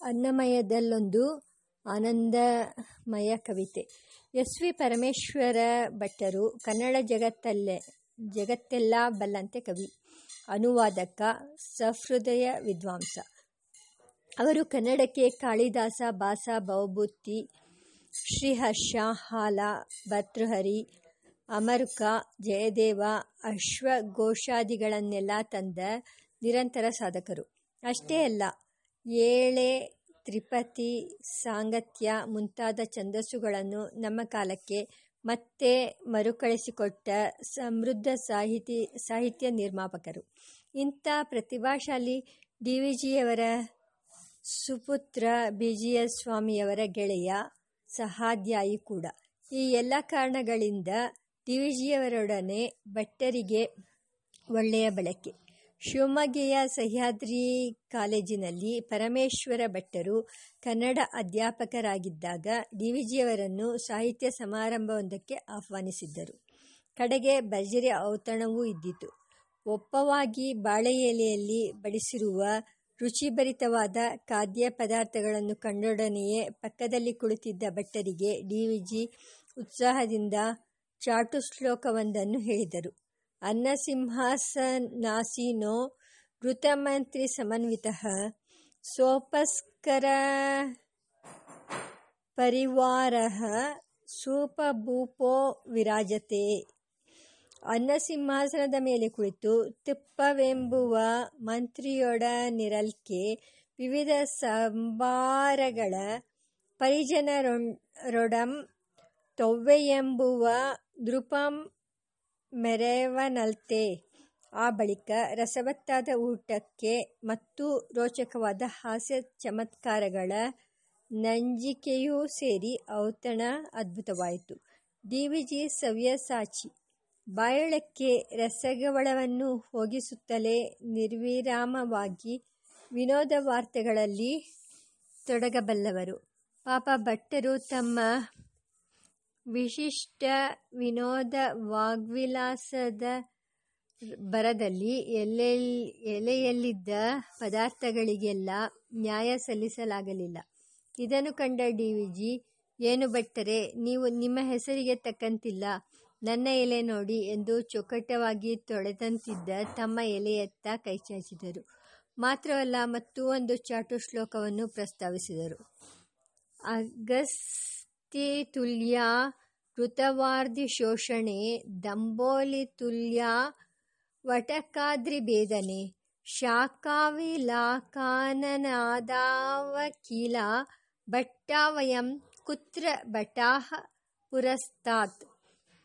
ಅನ್ನಮಯದಲ್ಲೊಂದು ಆನಂದಮಯ ಕವಿತೆ. S V Parameshwara ಭಟ್ಟರು ಕನ್ನಡ ಜಗತ್ತಲ್ಲೇ, ಜಗತ್ತೆಲ್ಲ ಬಲ್ಲಂತೆ ಕವಿ, ಅನುವಾದಕ, ಸಹೃದಯ ವಿದ್ವಾಂಸ. ಅವರು ಕನ್ನಡಕ್ಕೆ ಕಾಳಿದಾಸ, ಬಾಸ ಭವಭೂತಿ ಶ್ರೀಹರ್ಷ, ಹಾಲ, ಭರ್ತೃಹರಿ, ಅಮರುಕ, ಜಯದೇವ, ಅಶ್ವಘೋಷಾದಿಗಳನ್ನೆಲ್ಲ ತಂದ ನಿರಂತರ ಸಾಧಕರು. ಅಷ್ಟೇ ಅಲ್ಲ ಏಳೆ ತ್ರಿಪತಿ ಸಾಂಗತ್ಯ ಮುಂತಾದ ಛಂದಸ್ಸುಗಳನ್ನು ನಮ್ಮ ಕಾಲಕ್ಕೆ ಮತ್ತೆ ಮರುಕಳಿಸಿಕೊಟ್ಟ ಸಮೃದ್ಧ ಸಾಹಿತಿ, ಸಾಹಿತ್ಯ ನಿರ್ಮಾಪಕರು. ಇಂಥ ಪ್ರತಿಭಾಶಾಲಿ ಡಿ ವಿ ಜಿಯವರ ಸುಪುತ್ರ ಬಿ ಜಿ ಎಸ್ ಸ್ವಾಮಿಯವರ ಗೆಳೆಯ ಸಹಾಧ್ಯಾಯಿ ಕೂಡ. ಈ ಎಲ್ಲ ಕಾರಣಗಳಿಂದ ಡಿ ವಿ ಜಿಯವರೊಡನೆ ಭಟ್ಟರಿಗೆ ಒಳ್ಳೆಯ ಬಳಕೆ. ಶಿವಮೊಗ್ಗೆಯ ಸಹ್ಯಾದ್ರಿ ಕಾಲೇಜಿನಲ್ಲಿ ಪರಮೇಶ್ವರ ಭಟ್ಟರು ಕನ್ನಡ ಅಧ್ಯಾಪಕರಾಗಿದ್ದಾಗ ಡಿ ವಿ ಜಿಯವರನ್ನು ಸಾಹಿತ್ಯ ಸಮಾರಂಭವೊಂದಕ್ಕೆ ಆಹ್ವಾನಿಸಿದ್ದರು. ಕಡೆಗೆ ಭರ್ಜರಿ ಔತಣವೂ ಇದ್ದಿತು. ಒಪ್ಪವಾಗಿ ಬಾಳೆ ಎಲೆಯಲ್ಲಿ ಬಡಿಸಿರುವ ರುಚಿಭರಿತವಾದ ಖಾದ್ಯ ಪದಾರ್ಥಗಳನ್ನು ಕಂಡೊಡನೆಯೇ ಪಕ್ಕದಲ್ಲಿ ಕುಳಿತಿದ್ದ ಭಟ್ಟರಿಗೆ ಡಿ ವಿ ಜಿ ಉತ್ಸಾಹದಿಂದ ಚಾಟು ಶ್ಲೋಕವೊಂದನ್ನು ಹೇಳಿದರು. ಅನ್ನಸಿಂಹಾಸನಾಸೀನೋ ಋತಮಂತ್ರಿ ಸಮನ್ವಿತಃ. ಸೋಪಸ್ಕರ ಪರಿವಾರ ಸೂಪಭೂಪೋ ವಿರಾಜತೆ. ಅನ್ನಸಿಂಹಾಸನದ ಮೇಲೆ ಕುಳಿತು ತುಪ್ಪವೆಂಬುವ ಮಂತ್ರಿಯೊಡನಿರಲ್ಕೆ ವಿವಿಧ ಸಂಭಾರಗಳ ಪರಿಜನರೊಡಂ ತೊವ್ವೆಯೆಂಬುವ ನೃಪಂ ಮೆರೆವನಲ್ತೆ. ಆ ಬಳಿಕ ರಸವತ್ತಾದ ಊಟಕ್ಕೆ ಮತ್ತು ರೋಚಕವಾದ ಹಾಸ್ಯ ಚಮತ್ಕಾರಗಳ ನಂಜಿಕೆಯೂ ಸೇರಿ ಔತಣ ಅದ್ಭುತವಾಯಿತು. ಡಿ ವಿ ಜಿ ಸವ್ಯಸಾಚಿ ಬಾಯೊಳಕ್ಕೆ ರಸಗವಳವನ್ನು ಹೋಗಿಸುತ್ತಲೇ ನಿರ್ವಿರಾಮವಾಗಿ ವಿನೋದ ವಾರ್ತೆಗಳಲ್ಲಿ ತೊಡಗಬಲ್ಲವರು. ಪಾಪ ಭಟ್ಟರು ತಮ್ಮ ವಿಶಿಷ್ಟ ವಿನೋದ ವಾಗ್ವಿಲಾಸದ ಬರದಲ್ಲಿ ಎಲ್ಲೆಲ್ ಎಲೆಯಲ್ಲಿದ್ದ ಪದಾರ್ಥಗಳಿಗೆಲ್ಲ ನ್ಯಾಯ ಸಲ್ಲಿಸಲಾಗಲಿಲ್ಲ. ಇದನ್ನು ಕಂಡ ಡಿ ವಿ ಜಿ, ಏನು ಭಟ್ಟರೆ, ನೀವು ನಿಮ್ಮ ಹೆಸರಿಗೆ ತಕ್ಕಂತಿಲ್ಲ. ನನ್ನ ಎಲೆ ನೋಡಿ ಎಂದು ಚೊಕ್ಕಟವಾಗಿ ತೊಳೆದಂತಿದ್ದ ತಮ್ಮ ಎಲೆಯತ್ತ ಕೈಚಾಚಿದರು. ಮಾತ್ರವಲ್ಲ, ಮತ್ತೂ ಒಂದು ಚಾಟು ಶ್ಲೋಕವನ್ನು ಪ್ರಸ್ತಾವಿಸಿದರು. ಅಗಸ್ತ್ಯತುಲ್ಯ ಋತವಾರ್ಧಿ ಶೋಷಣೆ ದಂಬೋಲಿತುಲ್ಯ ವಟಕಾದ್ರಿಭೇದನೆ ಶಾಖಾವಿಲಾಕಾನನಾದಾವಕೀಲ ಭಟ್ಟಾವಯಂ ಕುತ್ರ ಭಟಾಹ ಪುರಸ್ತಾತ್.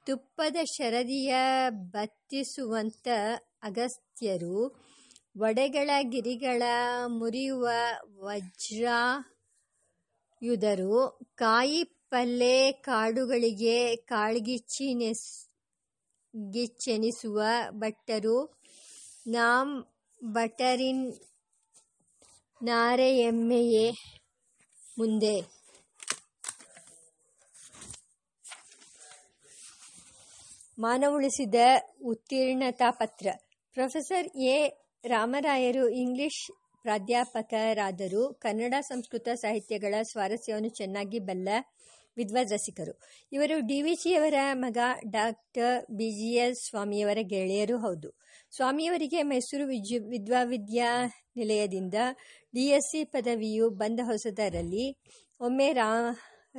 ತುಪ್ಪದ ಶರದಿಯ ಬತ್ತಿಸುವಂತ ಅಗಸ್ತ್ಯರು ಒಡೆಗಳ ಗಿರಿಗಳ ಮುರಿಯುವ ವಜ್ರಾಯುಧರು ಕಾಯಿ ಪಲ್ಲೆ ಕಾಡುಗಳಿಗೆ ಕಾಳ್ಗಿಚ್ಚೆನಿಸುವ ಭಟ್ಟರು. ನಾಮ್ ಭಟರಿನ್ ನಾರೆಯೆಮ್ಮೆಯೇ ಮುಂದೆ. ಮಾನವುಳಿಸಿದ ಉತ್ತೀರ್ಣತಾ ಪತ್ರ. Professor A. ರಾಮರಾಯರು ಇಂಗ್ಲಿಷ್ ಪ್ರಾಧ್ಯಾಪಕರಾದರೂ. ಕನ್ನಡ ಸಂಸ್ಕೃತ ಸಾಹಿತ್ಯಗಳ ಸ್ವಾರಸ್ಯವನ್ನು ಚೆನ್ನಾಗಿ ಬಲ್ಲ ವಿದ್ವದ್ ರಸಿಕರು ಇವರು ಡಿ ವಿ ಜಿಯವರ ಮಗ ಡಾಕ್ಟರ್ ಬಿ ಜಿ ಎಸ್ ಸ್ವಾಮಿಯವರ ಗೆಳೆಯರು ಹೌದು. ಸ್ವಾಮಿಯವರಿಗೆ ಮೈಸೂರು ವಿದ್ವಾವಿದ್ಯಾ ವಿದ್ಯಾವಿದ್ಯಾ ನಿಲಯದಿಂದ ಡಿ ಎಸ್ ಸಿ ಪದವಿಯು ಬಂದ ಹೊಸದರಲ್ಲಿ ಒಮ್ಮೆ ರಾ,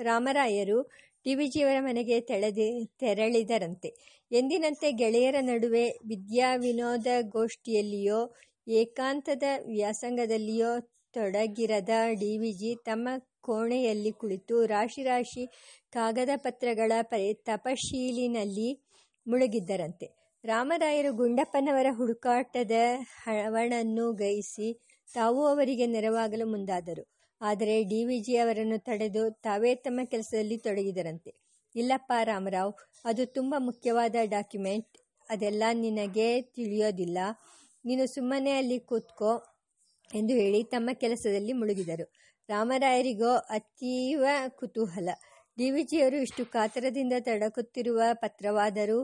ರಾಮರಾಯರು ಡಿ ವಿ ಜಿಯವರ ಮನೆಗೆ ತೆಳೆದಿ, ತೆರಳಿದರಂತೆ. ಎಂದಿನಂತೆ ಗೆಳೆಯರ ನಡುವೆ ವಿದ್ಯಾ ವಿನೋದ ಗೋಷ್ಠಿಯಲ್ಲಿಯೋ, ಏಕಾಂತದ ವ್ಯಾಸಂಗದಲ್ಲಿಯೋ ತೊಡಗಿರದ ಡಿ ವಿ ಜಿ ತಮ್ಮ ಕೋಣೆಯಲ್ಲಿ ಕುಳಿತು ರಾಶಿ ರಾಶಿ ಕಾಗದ ಪತ್ರಗಳ ಪರಿ ತಪಶೀಲಿನಲ್ಲಿ ಮುಳುಗಿದ್ದರಂತೆ. ರಾಮರಾಯರು ಗುಂಡಪ್ಪನವರ ಹುಡುಕಾಟದ ಹವಣನ್ನು ಗೈಸಿ ತಾವು ಅವರಿಗೆ ನೆರವಾಗಲು ಮುಂದಾದರು. ಆದರೆ ಡಿ ವಿ ಜಿ ಅವರನ್ನು ತಡೆದು ತಾವೇ ತಮ್ಮ ಕೆಲಸದಲ್ಲಿ ತೊಡಗಿದರಂತೆ. ಇಲ್ಲಪ್ಪ ರಾಮರಾವ್, ಅದು ತುಂಬ ಮುಖ್ಯವಾದ ಡಾಕ್ಯುಮೆಂಟ್, ಅದೆಲ್ಲ ನಿನಗೆ ತಿಳಿಯೋದಿಲ್ಲ. ನೀನು ಸುಮ್ಮನೆ ಅಲ್ಲಿ ಕೂತ್ಕೋ ಎಂದು ಹೇಳಿ ತಮ್ಮ ಕೆಲಸದಲ್ಲಿ ಮುಳುಗಿದರು. ರಾಮರಾಯರಿಗೋ ಅತೀವ ಕುತೂಹಲ. ಡಿ ವಿ ಜಿಯವರು ಇಷ್ಟು ಕಾತರದಿಂದ ತಡಕುತ್ತಿರುವ ಪತ್ರವಾದರೂ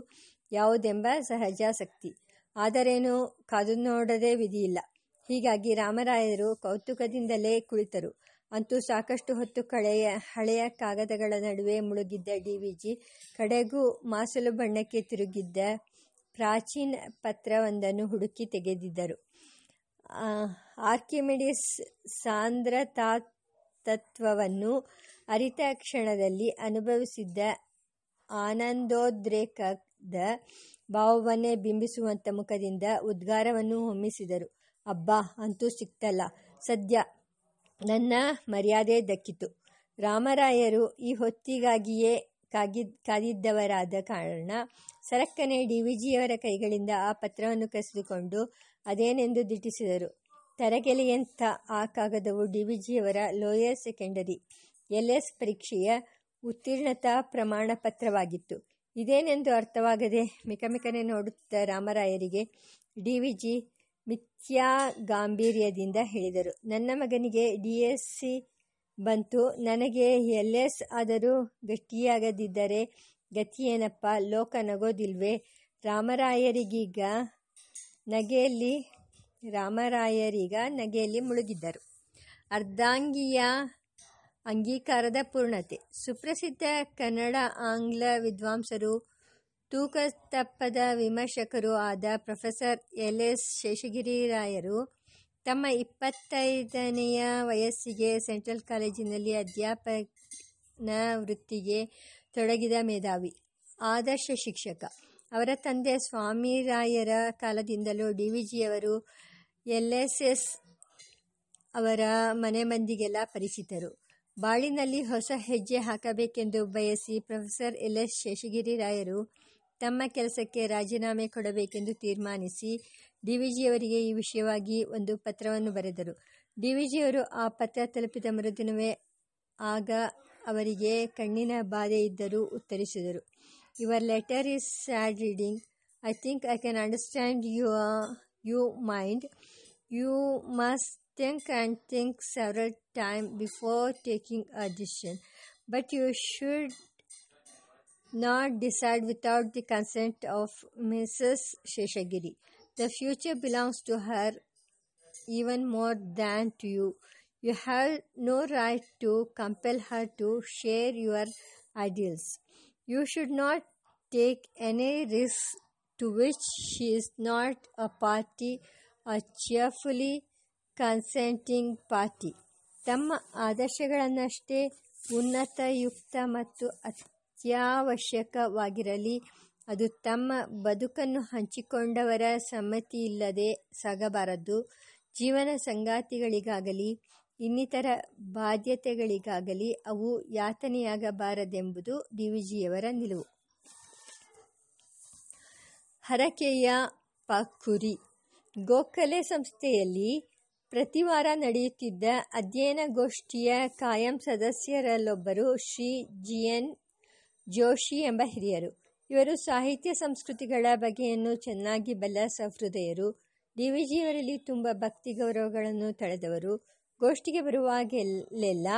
ಯಾವುದೆಂಬ ಸಹಜಾಸಕ್ತಿ. ಆದರೇನು ಕಾದು ನೋಡದೆ ವಿಧಿಯಿಲ್ಲ. ಹೀಗಾಗಿ ರಾಮರಾಯರು ಕೌತುಕದಿಂದಲೇ ಕುಳಿತರು. ಅಂತೂ ಸಾಕಷ್ಟು ಹೊತ್ತು ಕಳೆಯ ಹಳೆಯ ಕಾಗದಗಳ ನಡುವೆ ಮುಳುಗಿದ್ದ ಡಿ ವಿ ಜಿ ಕಡೆಗೂ ಮಾಸಲು ಬಣ್ಣಕ್ಕೆ ತಿರುಗಿದ್ದ ಪ್ರಾಚೀನ ಪತ್ರವೊಂದನ್ನು ಹುಡುಕಿ ತೆಗೆದಿದ್ದರು. ಆರ್ಕಿಮಿಡಿಸ್ ಸಾಂದ್ರತಾತತ್ವವನ್ನು ಅರಿತ ಕ್ಷಣದಲ್ಲಿ ಅನುಭವಿಸಿದ್ದ ಆನಂದೋದ್ರೇಕದ ಭಾವವನ್ನೇ ಬಿಂಬಿಸುವಂಥ ಮುಖದಿಂದ ಉದ್ಗಾರವನ್ನು ಹೊಮ್ಮಿಸಿದರು. ಅಬ್ಬಾ, ಅಂತೂ ಸಿಕ್ತಲ್ಲ. ಸದ್ಯ ನನ್ನ ಮರ್ಯಾದೆ ದಕ್ಕಿತು. ರಾಮರಾಯರು ಈ ಹೊತ್ತಿಗಾಗಿಯೇ ಕಾಗಿದ್ ಕಾದಿದ್ದವರಾದ ಕಾರಣ ಸರಕ್ಕನೆ ಡಿ ವಿ ಜಿಯವರ ಕೈಗಳಿಂದ ಆ ಪತ್ರವನ್ನು ಕಸಿದುಕೊಂಡು ಅದೇನೆಂದು ದಿಟ್ಟಿಸಿದರು. ತರಗೆಲೆಯಂಥ ಆ ಕಾಗದವು ಡಿ ವಿ ಜಿಯವರ ಲೋಯರ್ ಸೆಕೆಂಡರಿ ಎಲ್ ಎಸ್ ಪರೀಕ್ಷೆಯ ಉತ್ತೀರ್ಣತಾ ಪ್ರಮಾಣ ಪತ್ರವಾಗಿತ್ತು ಇದೇನೆಂದು ಅರ್ಥವಾಗದೆ ಮಿಕಮಿಕನೆ ನೋಡುತ್ತಿದ್ದ ರಾಮರಾಯರಿಗೆ ಡಿ ವಿ ಜಿ ಮಿಥ್ಯಾ ಗಾಂಭೀರ್ಯದಿಂದ ಹೇಳಿದರು. ನನ್ನ ಮಗನಿಗೆ ಡಿ ಎಸ್ ಸಿ ಬಂತು. ನನಗೆ ಎಲ್ ಎಸ್ ಆದರೂ ಗಟ್ಟಿಯಾಗದಿದ್ದರೆ ಗತಿಯೇನಪ್ಪ? ಲೋಕ ನಗೋದಿಲ್ವೇ? ರಾಮರಾಯರಿಗೀಗ ನಗೆಯಲ್ಲಿ ರಾಮರಾಯರೀಗ ನಗೆಯಲ್ಲಿ ಮುಳುಗಿದ್ದರು. ಅರ್ಧಾಂಗಿಯ ಅಂಗೀಕಾರದ ಪೂರ್ಣತೆ. ಸುಪ್ರಸಿದ್ಧ ಕನ್ನಡ, ಆಂಗ್ಲ ವಿದ್ವಾಂಸರು, ತೂಕತಪ್ಪದ ವಿಮರ್ಶಕರು ಆದ ಪ್ರೊಫೆಸರ್ ಎಲ್ ಎಸ್ ಶೇಷಗಿರಿರಾಯರು ತಮ್ಮ ಇಪ್ಪತ್ತೈದನೆಯ ವಯಸ್ಸಿಗೆ ಸೆಂಟ್ರಲ್ ಕಾಲೇಜಿನಲ್ಲಿ ಅಧ್ಯಾಪನ ವೃತ್ತಿಗೆ ತೊಡಗಿದ ಮೇಧಾವಿ, ಆದರ್ಶ ಶಿಕ್ಷಕ. ಅವರ ತಂದೆ ಸ್ವಾಮಿರಾಯರ ಕಾಲದಿಂದಲೂ ಡಿ ವಿ ಜಿಯವರು ಎಲ್ ಎಸ್ ಎಸ್ ಅವರ ಮನೆ ಮಂದಿಗೆಲ್ಲ ಪರಿಚಿತರು. ಬಾಳಿನಲ್ಲಿ ಹೊಸ ಹೆಜ್ಜೆ ಹಾಕಬೇಕೆಂದು ಬಯಸಿ ಪ್ರೊಫೆಸರ್ ಎಲ್ ಎಸ್ ಶೇಷಗಿರಿ ರಾಯರು ತಮ್ಮ ಕೆಲಸಕ್ಕೆ ರಾಜೀನಾಮೆ ಕೊಡಬೇಕೆಂದು ತೀರ್ಮಾನಿಸಿ ಡಿ ವಿ ಜಿಯವರಿಗೆ ಈ ವಿಷಯವಾಗಿ ಒಂದು ಪತ್ರವನ್ನು ಬರೆದರು. ಡಿ ವಿ ಜಿಯವರು ಆ ಪತ್ರ ತಲುಪಿದ ಮರುದಿನವೇ ಆಗ ಅವರಿಗೆ ಕಣ್ಣಿನ ಬಾಧೆ ಇದ್ದರೂ ಉತ್ತರಿಸಿದರು. Your letter is sad reading I think I can understand you your mind. You must think and think several times before taking a decision, but you should not decide without the consent of Mrs. Sheshagiri. The future belongs to her even more than to you. You have no right to compel her to share your ideals. You should not take any risks to which she is not a party, a cheerfully consenting party ತಮ್ಮ ಆದರ್ಶಗಳನ್ನಷ್ಟೇ ಉನ್ನತಯುಕ್ತ ಮತ್ತು ಅತ್ಯವಶ್ಯಕವಾಗಿರಲಿ. ಅದು ತಮ್ಮ ಬದುಕನ್ನು ಹಂಚಿಕೊಂಡವರ ಸಮ್ಮತಿಯಿಲ್ಲದೆ ಸಾಗಬಾರದು. ಜೀವನ ಸಂಗಾತಿಗಳಿಗಾಗಲಿ, ಇನ್ನಿತರ ಬಾಧ್ಯತೆಗಳಿಗಾಗಲಿ ಅವು ಯಾತನೆಯಾಗಬಾರದೆಂಬುದು D V ಜಿಯವರ ನಿಲುವು. ಹರಕೆಯ ಪಕುರಿ. ಗೋಖಲೆ ಸಂಸ್ಥೆಯಲ್ಲಿ ಪ್ರತಿವಾರ ನಡೆಯುತ್ತಿದ್ದ ಅಧ್ಯಯನ ಗೋಷ್ಠಿಯ ಕಾಯಂ ಸದಸ್ಯರಲ್ಲೊಬ್ಬರು ಶ್ರೀ ಜಿ. ಎನ್. ಜೋಶಿ ಎಂಬ ಹಿರಿಯರು. ಇವರು ಸಾಹಿತ್ಯ ಸಂಸ್ಕೃತಿಗಳ ಬಗೆಯನ್ನು ಚೆನ್ನಾಗಿ ಬಲ್ಲ ಸಹೃದಯರು. ಡಿ. ವಿ. ಜಿಯವರಲ್ಲಿ ತುಂಬ ಭಕ್ತಿ ಗೌರವಗಳನ್ನು ತಳೆದವರು. ಗೋಷ್ಠಿಗೆ ಬರುವಾಗೆಲ್ಲೆಲ್ಲ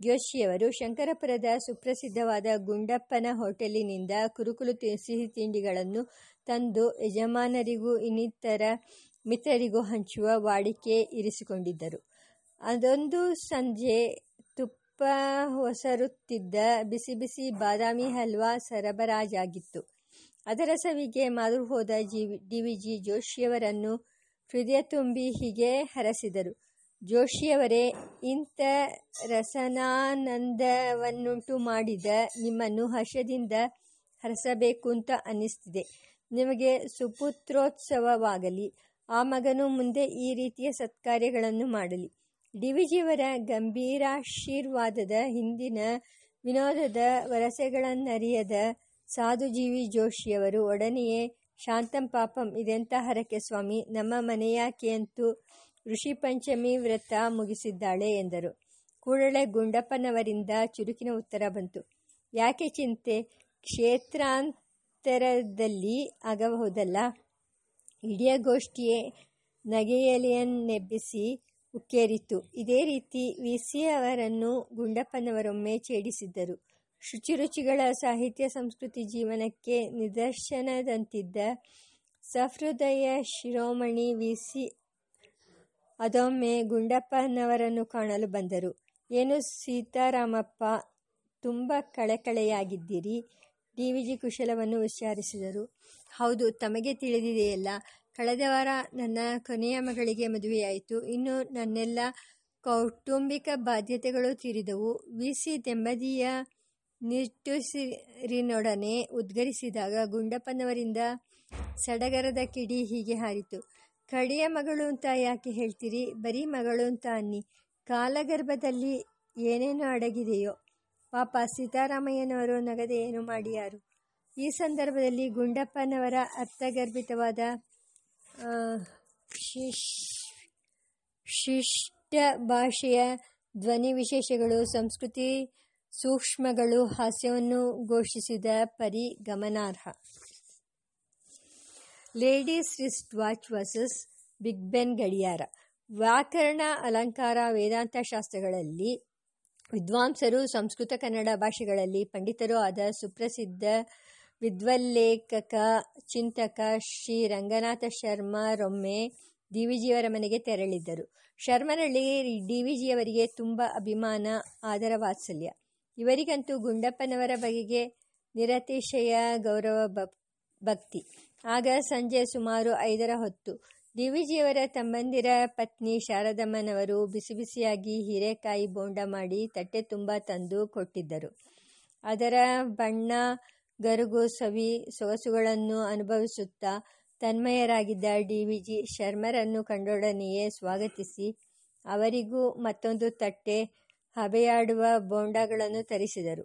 ಜೋಶಿಯವರು ಶಂಕರಪುರದ ಸುಪ್ರಸಿದ್ಧವಾದ ಗುಂಡಪ್ಪನ ಹೋಟೆಲಿನಿಂದ ಕುರುಕುಲು ಸಿಹಿ ತಿಂಡಿಗಳನ್ನು ತಂದು ಯಜಮಾನರಿಗೂ ಇನ್ನಿತರ ಮಿತ್ರರಿಗೂ ಹಂಚುವ ವಾಡಿಕೆ ಇರಿಸಿಕೊಂಡಿದ್ದರು. ಅದೊಂದು ಸಂಜೆ ತುಪ್ಪ ಹೊಸರುತ್ತಿದ್ದ ಬಿಸಿ ಬಿಸಿ ಬಾದಾಮಿ ಹಲ್ವಾ ಸರಬರಾಜಾಗಿತ್ತು. ಅದರ ಸವಿಗೆ ಮಾರು ಹೋದ ಜಿ, ಡಿ ವಿ ಜಿ ಜೋಶಿಯವರನ್ನು ಹೃದಯ ತುಂಬಿ ಹೀಗೆ ಹರಸಿದರು. ಜೋಶಿಯವರೇ ಇಂಥ ರಸನಾನಂದವನ್ನುಂಟು ಮಾಡಿದ ನಿಮ್ಮನ್ನು ಹರ್ಷದಿಂದ ಹರಸಬೇಕು ಅಂತ ಅನ್ನಿಸ್ತಿದೆ. ನಿಮಗೆ ಸುಪುತ್ರೋತ್ಸವವಾಗಲಿ, ಆ ಮಗನು ಮುಂದೆ ಈ ರೀತಿಯ ಸತ್ಕಾರ್ಯಗಳನ್ನು ಮಾಡಲಿ. ಡಿ ವಿ ಜಿಯವರ ಗಂಭೀರಾಶೀರ್ವಾದದ ಹಿಂದಿನ ವಿನೋದದ ವರಸೆಗಳನ್ನರಿಯದ ಸಾಧುಜೀವಿ ಜೋಶಿಯವರು ಒಡನೆಯೇ, ಶಾಂತಂ ಪಾಪಂ, ಇದೆಂಥ ಹರಕೆ ಸ್ವಾಮಿ, ನಮ್ಮ ಮನೆಯಾಕೆಯಂತೂ ಋಷಿ ಪಂಚಮಿ ವ್ರತ ಮುಗಿಸಿದ್ದಾಳೆ ಎಂದರು. ಕೂಡಲೇ ಗುಂಡಪ್ಪನವರಿಂದ ಚುರುಕಿನ ಉತ್ತರ ಬಂತು. ಯಾಕೆ ಚಿಂತೆ? ಕ್ಷೇತ್ರಾಂತರದಲ್ಲಿ ಆಗಬಹುದಲ್ಲ? ಇಡೀ ಗೋಷ್ಠಿಯೇ ನಗೆಯಲಿಯನ್ನೆಬ್ಬಿಸಿ ಉಕ್ಕೇರಿತು. ಇದೇ ರೀತಿ ವಿ ಸಿ ಅವರನ್ನು ಗುಂಡಪ್ಪನವರೊಮ್ಮೆ ಛೇಡಿಸಿದ್ದರು. ಶುಚಿರುಚಿಗಳ ಸಾಹಿತ್ಯ ಸಂಸ್ಕೃತಿ ಜೀವನಕ್ಕೆ ನಿದರ್ಶನದಂತಿದ್ದ ಸಹೃದಯ ಶಿರೋಮಣಿ ವಿ ಸಿ ಅದೊಮ್ಮೆ ಗುಂಡಪ್ಪನವರನ್ನು ಕಾಣಲು ಬಂದರು. ಏನು ಸೀತಾರಾಮಪ್ಪ, ತುಂಬ ಕಳೆಕಳೆಯಾಗಿದ್ದೀರಿ ಡಿ ವಿ ಜಿ ಕುಶಲವನ್ನು ವಿಚಾರಿಸಿದರು. ಹೌದು, ತಮಗೆ ತಿಳಿದಿದೆಯಲ್ಲ, ಕಳೆದ ವಾರ ನನ್ನ ಕೊನೆಯ ಮಗಳಿಗೆ ಮದುವೆಯಾಯಿತು. ಇನ್ನು ನನ್ನೆಲ್ಲ ಕೌಟುಂಬಿಕ ಬಾಧ್ಯತೆಗಳು ತೀರಿದವು. ವಿ ಸಿ ದೆಂಬದಿಯ ನಿಟ್ಟುಸಿರಿನೊಡನೆ ಉದ್ಗರಿಸಿದಾಗ ಗುಂಡಪ್ಪನವರಿಂದ ಸಡಗರದ ಕಿಡಿ ಹೀಗೆ ಹಾರಿತು. ಕಡೆಯ ಮಗಳು ಅಂತ ಯಾಕೆ ಹೇಳ್ತೀರಿ? ಬರೀ ಮಗಳು ಅಂತ ಅನ್ನಿ. ಕಾಲಗರ್ಭದಲ್ಲಿ ಏನೇನು ಅಡಗಿದೆಯೋ. ಪಾಪ ಸೀತಾರಾಮಯ್ಯನವರು ನಗದೆ ಏನು ಮಾಡಿಯಾರು? ಈ ಸಂದರ್ಭದಲ್ಲಿ ಗುಂಡಪ್ಪನವರ ಅರ್ಥಗರ್ಭಿತವಾದ ಶಿಷ್ಟ ಭಾಷೆಯ ಧ್ವನಿ ವಿಶೇಷಗಳು, ಸಂಸ್ಕೃತಿ ಸೂಕ್ಷ್ಮಗಳು, ಹಾಸ್ಯವನ್ನು ಘೋಷಿಸಿದ ಪರಿ ಗಮನಾರ್ಹ ladies wrist watch versus big Ben ಗಡಿಯಾರ. ವ್ಯಾಕರಣ, ಅಲಂಕಾರ, ವೇದಾಂತ ಶಾಸ್ತ್ರಗಳಲ್ಲಿ ವಿದ್ವಾಂಸರು ಸಂಸ್ಕೃತ ಕನ್ನಡ ಭಾಷೆಗಳಲ್ಲಿ ಪಂಡಿತರು ಆದ ಸುಪ್ರಸಿದ್ಧ ವಿದ್ವಲ್ಲೇಖಕ, ಚಿಂತಕ ಶ್ರೀ ರಂಗನಾಥ ಶರ್ಮರೊಮ್ಮೆ ಡಿ ವಿ ಜಿಯವರ ಮನೆಗೆ ತೆರಳಿದ್ದರು. ಶರ್ಮನಳ್ಳಿ ಡಿ ವಿ ಜಿಯವರಿಗೆ ತುಂಬ ಅಭಿಮಾನ, ಆದರ, ವಾತ್ಸಲ್ಯ. ಇವರಿಗಂತೂ ಗುಂಡಪ್ಪನವರ ಬಗೆಗೆ ನಿರತಿಶಯ, ಗೌರವ ಭಕ್ತಿ. ಆಗ ಸಂಜೆ ಸುಮಾರು ಐದರ ಹೊತ್ತು. ದಿವಿಜಿಯವರ ತಮ್ಮಂದಿರ ಪತ್ನಿ ಶಾರದಮ್ಮನವರು ಬಿಸಿ ಬಿಸಿಯಾಗಿ ಹೀರೆಕಾಯಿ ಬೋಂಡ ಮಾಡಿ ತಟ್ಟೆ ತುಂಬ ತಂದು ಕೊಟ್ಟಿದ್ದರು. ಅದರ ಬಣ್ಣ, ಗರುಗು, ಸವಿ, ಸೊಗಸುಗಳನ್ನು ಅನುಭವಿಸುತ್ತಾ ತನ್ಮಯರಾಗಿದ್ದ ಡಿ ವಿ ಜಿ ಶರ್ಮರನ್ನು ಕಂಡೊಡನೆಯೇ ಸ್ವಾಗತಿಸಿ, ಅವರಿಗೂ ಮತ್ತೊಂದು ತಟ್ಟೆ ಹಬೆಯಾಡುವ ಬೋಂಡಗಳನ್ನು ತರಿಸಿದರು.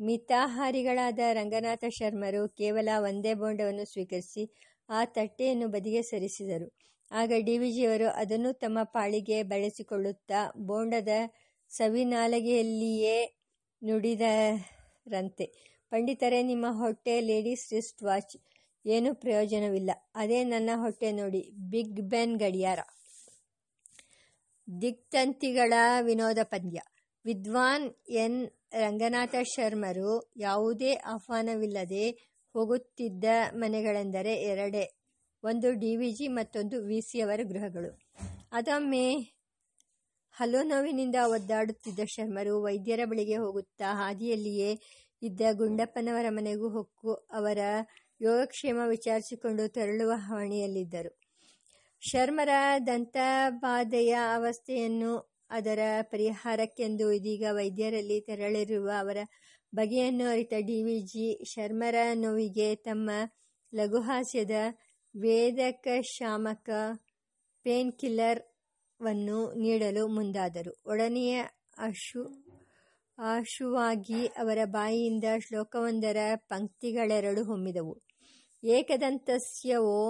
ಮಿತಾಹಾರಿಗಳಾದ ರಂಗನಾಥ ಶರ್ಮರು ಕೇವಲ ಒಂದೇ ಬೋಂಡವನ್ನು ಸ್ವೀಕರಿಸಿ ಆ ತಟ್ಟೆಯನ್ನು ಬದಿಗೆ ಸರಿಸಿದರು. ಆಗ ಡಿ ವಿಜಿಯವರು ಅದನ್ನು ತಮ್ಮ ಪಾಳಿಗೆ ಬಳಸಿಕೊಳ್ಳುತ್ತಾ ಬೋಂಡದ ಸವಿನಾಲಗೆಯಲ್ಲಿಯೇ ನುಡಿದರಂತೆ. ಪಂಡಿತರೇ, ನಿಮ್ಮ ಹೊಟ್ಟೆ ಲೇಡೀಸ್ ರಿಸ್ಟ್ ವಾಚ್. ಏನೂ ಪ್ರಯೋಜನವಿಲ್ಲ. ಅದೇ ನನ್ನ ಹೊಟ್ಟೆ ನೋಡಿ. ಬಿಗ್ ಬೆನ್ ಗಡಿಯಾರ. ದಿಗ್ತಂತಿಗಳ ವಿನೋದ ಪಂದ್ಯ. ವಿದ್ವಾನ್ ಎನ್. ರಂಗನಾಥ ಶರ್ಮರು ಯಾವುದೇ ಆಹ್ವಾನವಿಲ್ಲದೆ ಹೋಗುತ್ತಿದ್ದ ಮನೆಗಳೆಂದರೆ ಎರಡೇ, ಒಂದು ಡಿ ವಿ ಜಿ ಮತ್ತೊಂದು ವಿ ಸಿಯವರ ಗೃಹಗಳು. ಅದೊಮ್ಮೆ ಹಲೋ ನೋವಿನಿಂದ ಒದ್ದಾಡುತ್ತಿದ್ದ ಶರ್ಮರು ವೈದ್ಯರ ಬಳಿಗೆ ಹೋಗುತ್ತಾ ಹಾದಿಯಲ್ಲಿಯೇ ಇದ್ದ ಗುಂಡಪ್ಪನವರ ಮನೆಗೂ ಹೊಕ್ಕು ಅವರ ಯೋಗಕ್ಷೇಮ ವಿಚಾರಿಸಿಕೊಂಡು ತೆರಳುವ ಹವಣಿಯಲ್ಲಿದ್ದರು ಶರ್ಮರ ದಂತಬಾಧೆಯ ಅವಸ್ಥೆಯನ್ನು ಅದರ ಪರಿಹಾರಕ್ಕೆಂದು ಇದೀಗ ವೈದ್ಯರಲ್ಲಿ ತೆರಳಿರುವ ಅವರ ಬಗೆಯನ್ನು ಅರಿತ ಡಿ ವಿ ಜಿ ಶರ್ಮರ ನೋವಿಗೆ ತಮ್ಮ ಲಘುಹಾಸ್ಯದ ವೇದಕ ಶಾಮಕ ಪೇನ್ ಕಿಲ್ಲರ್ವನ್ನು ನೀಡಲು ಮುಂದಾದರು. ಒಡನೆಯ ಅಶು, ಆಶುವಾಗಿ ಅವರ ಬಾಯಿಯಿಂದ ಶ್ಲೋಕವೊಂದರ ಪಂಕ್ತಿಗಳೆರಡು ಹೊಮ್ಮಿದವು. ಏಕದಂತಸ್ಯವೋ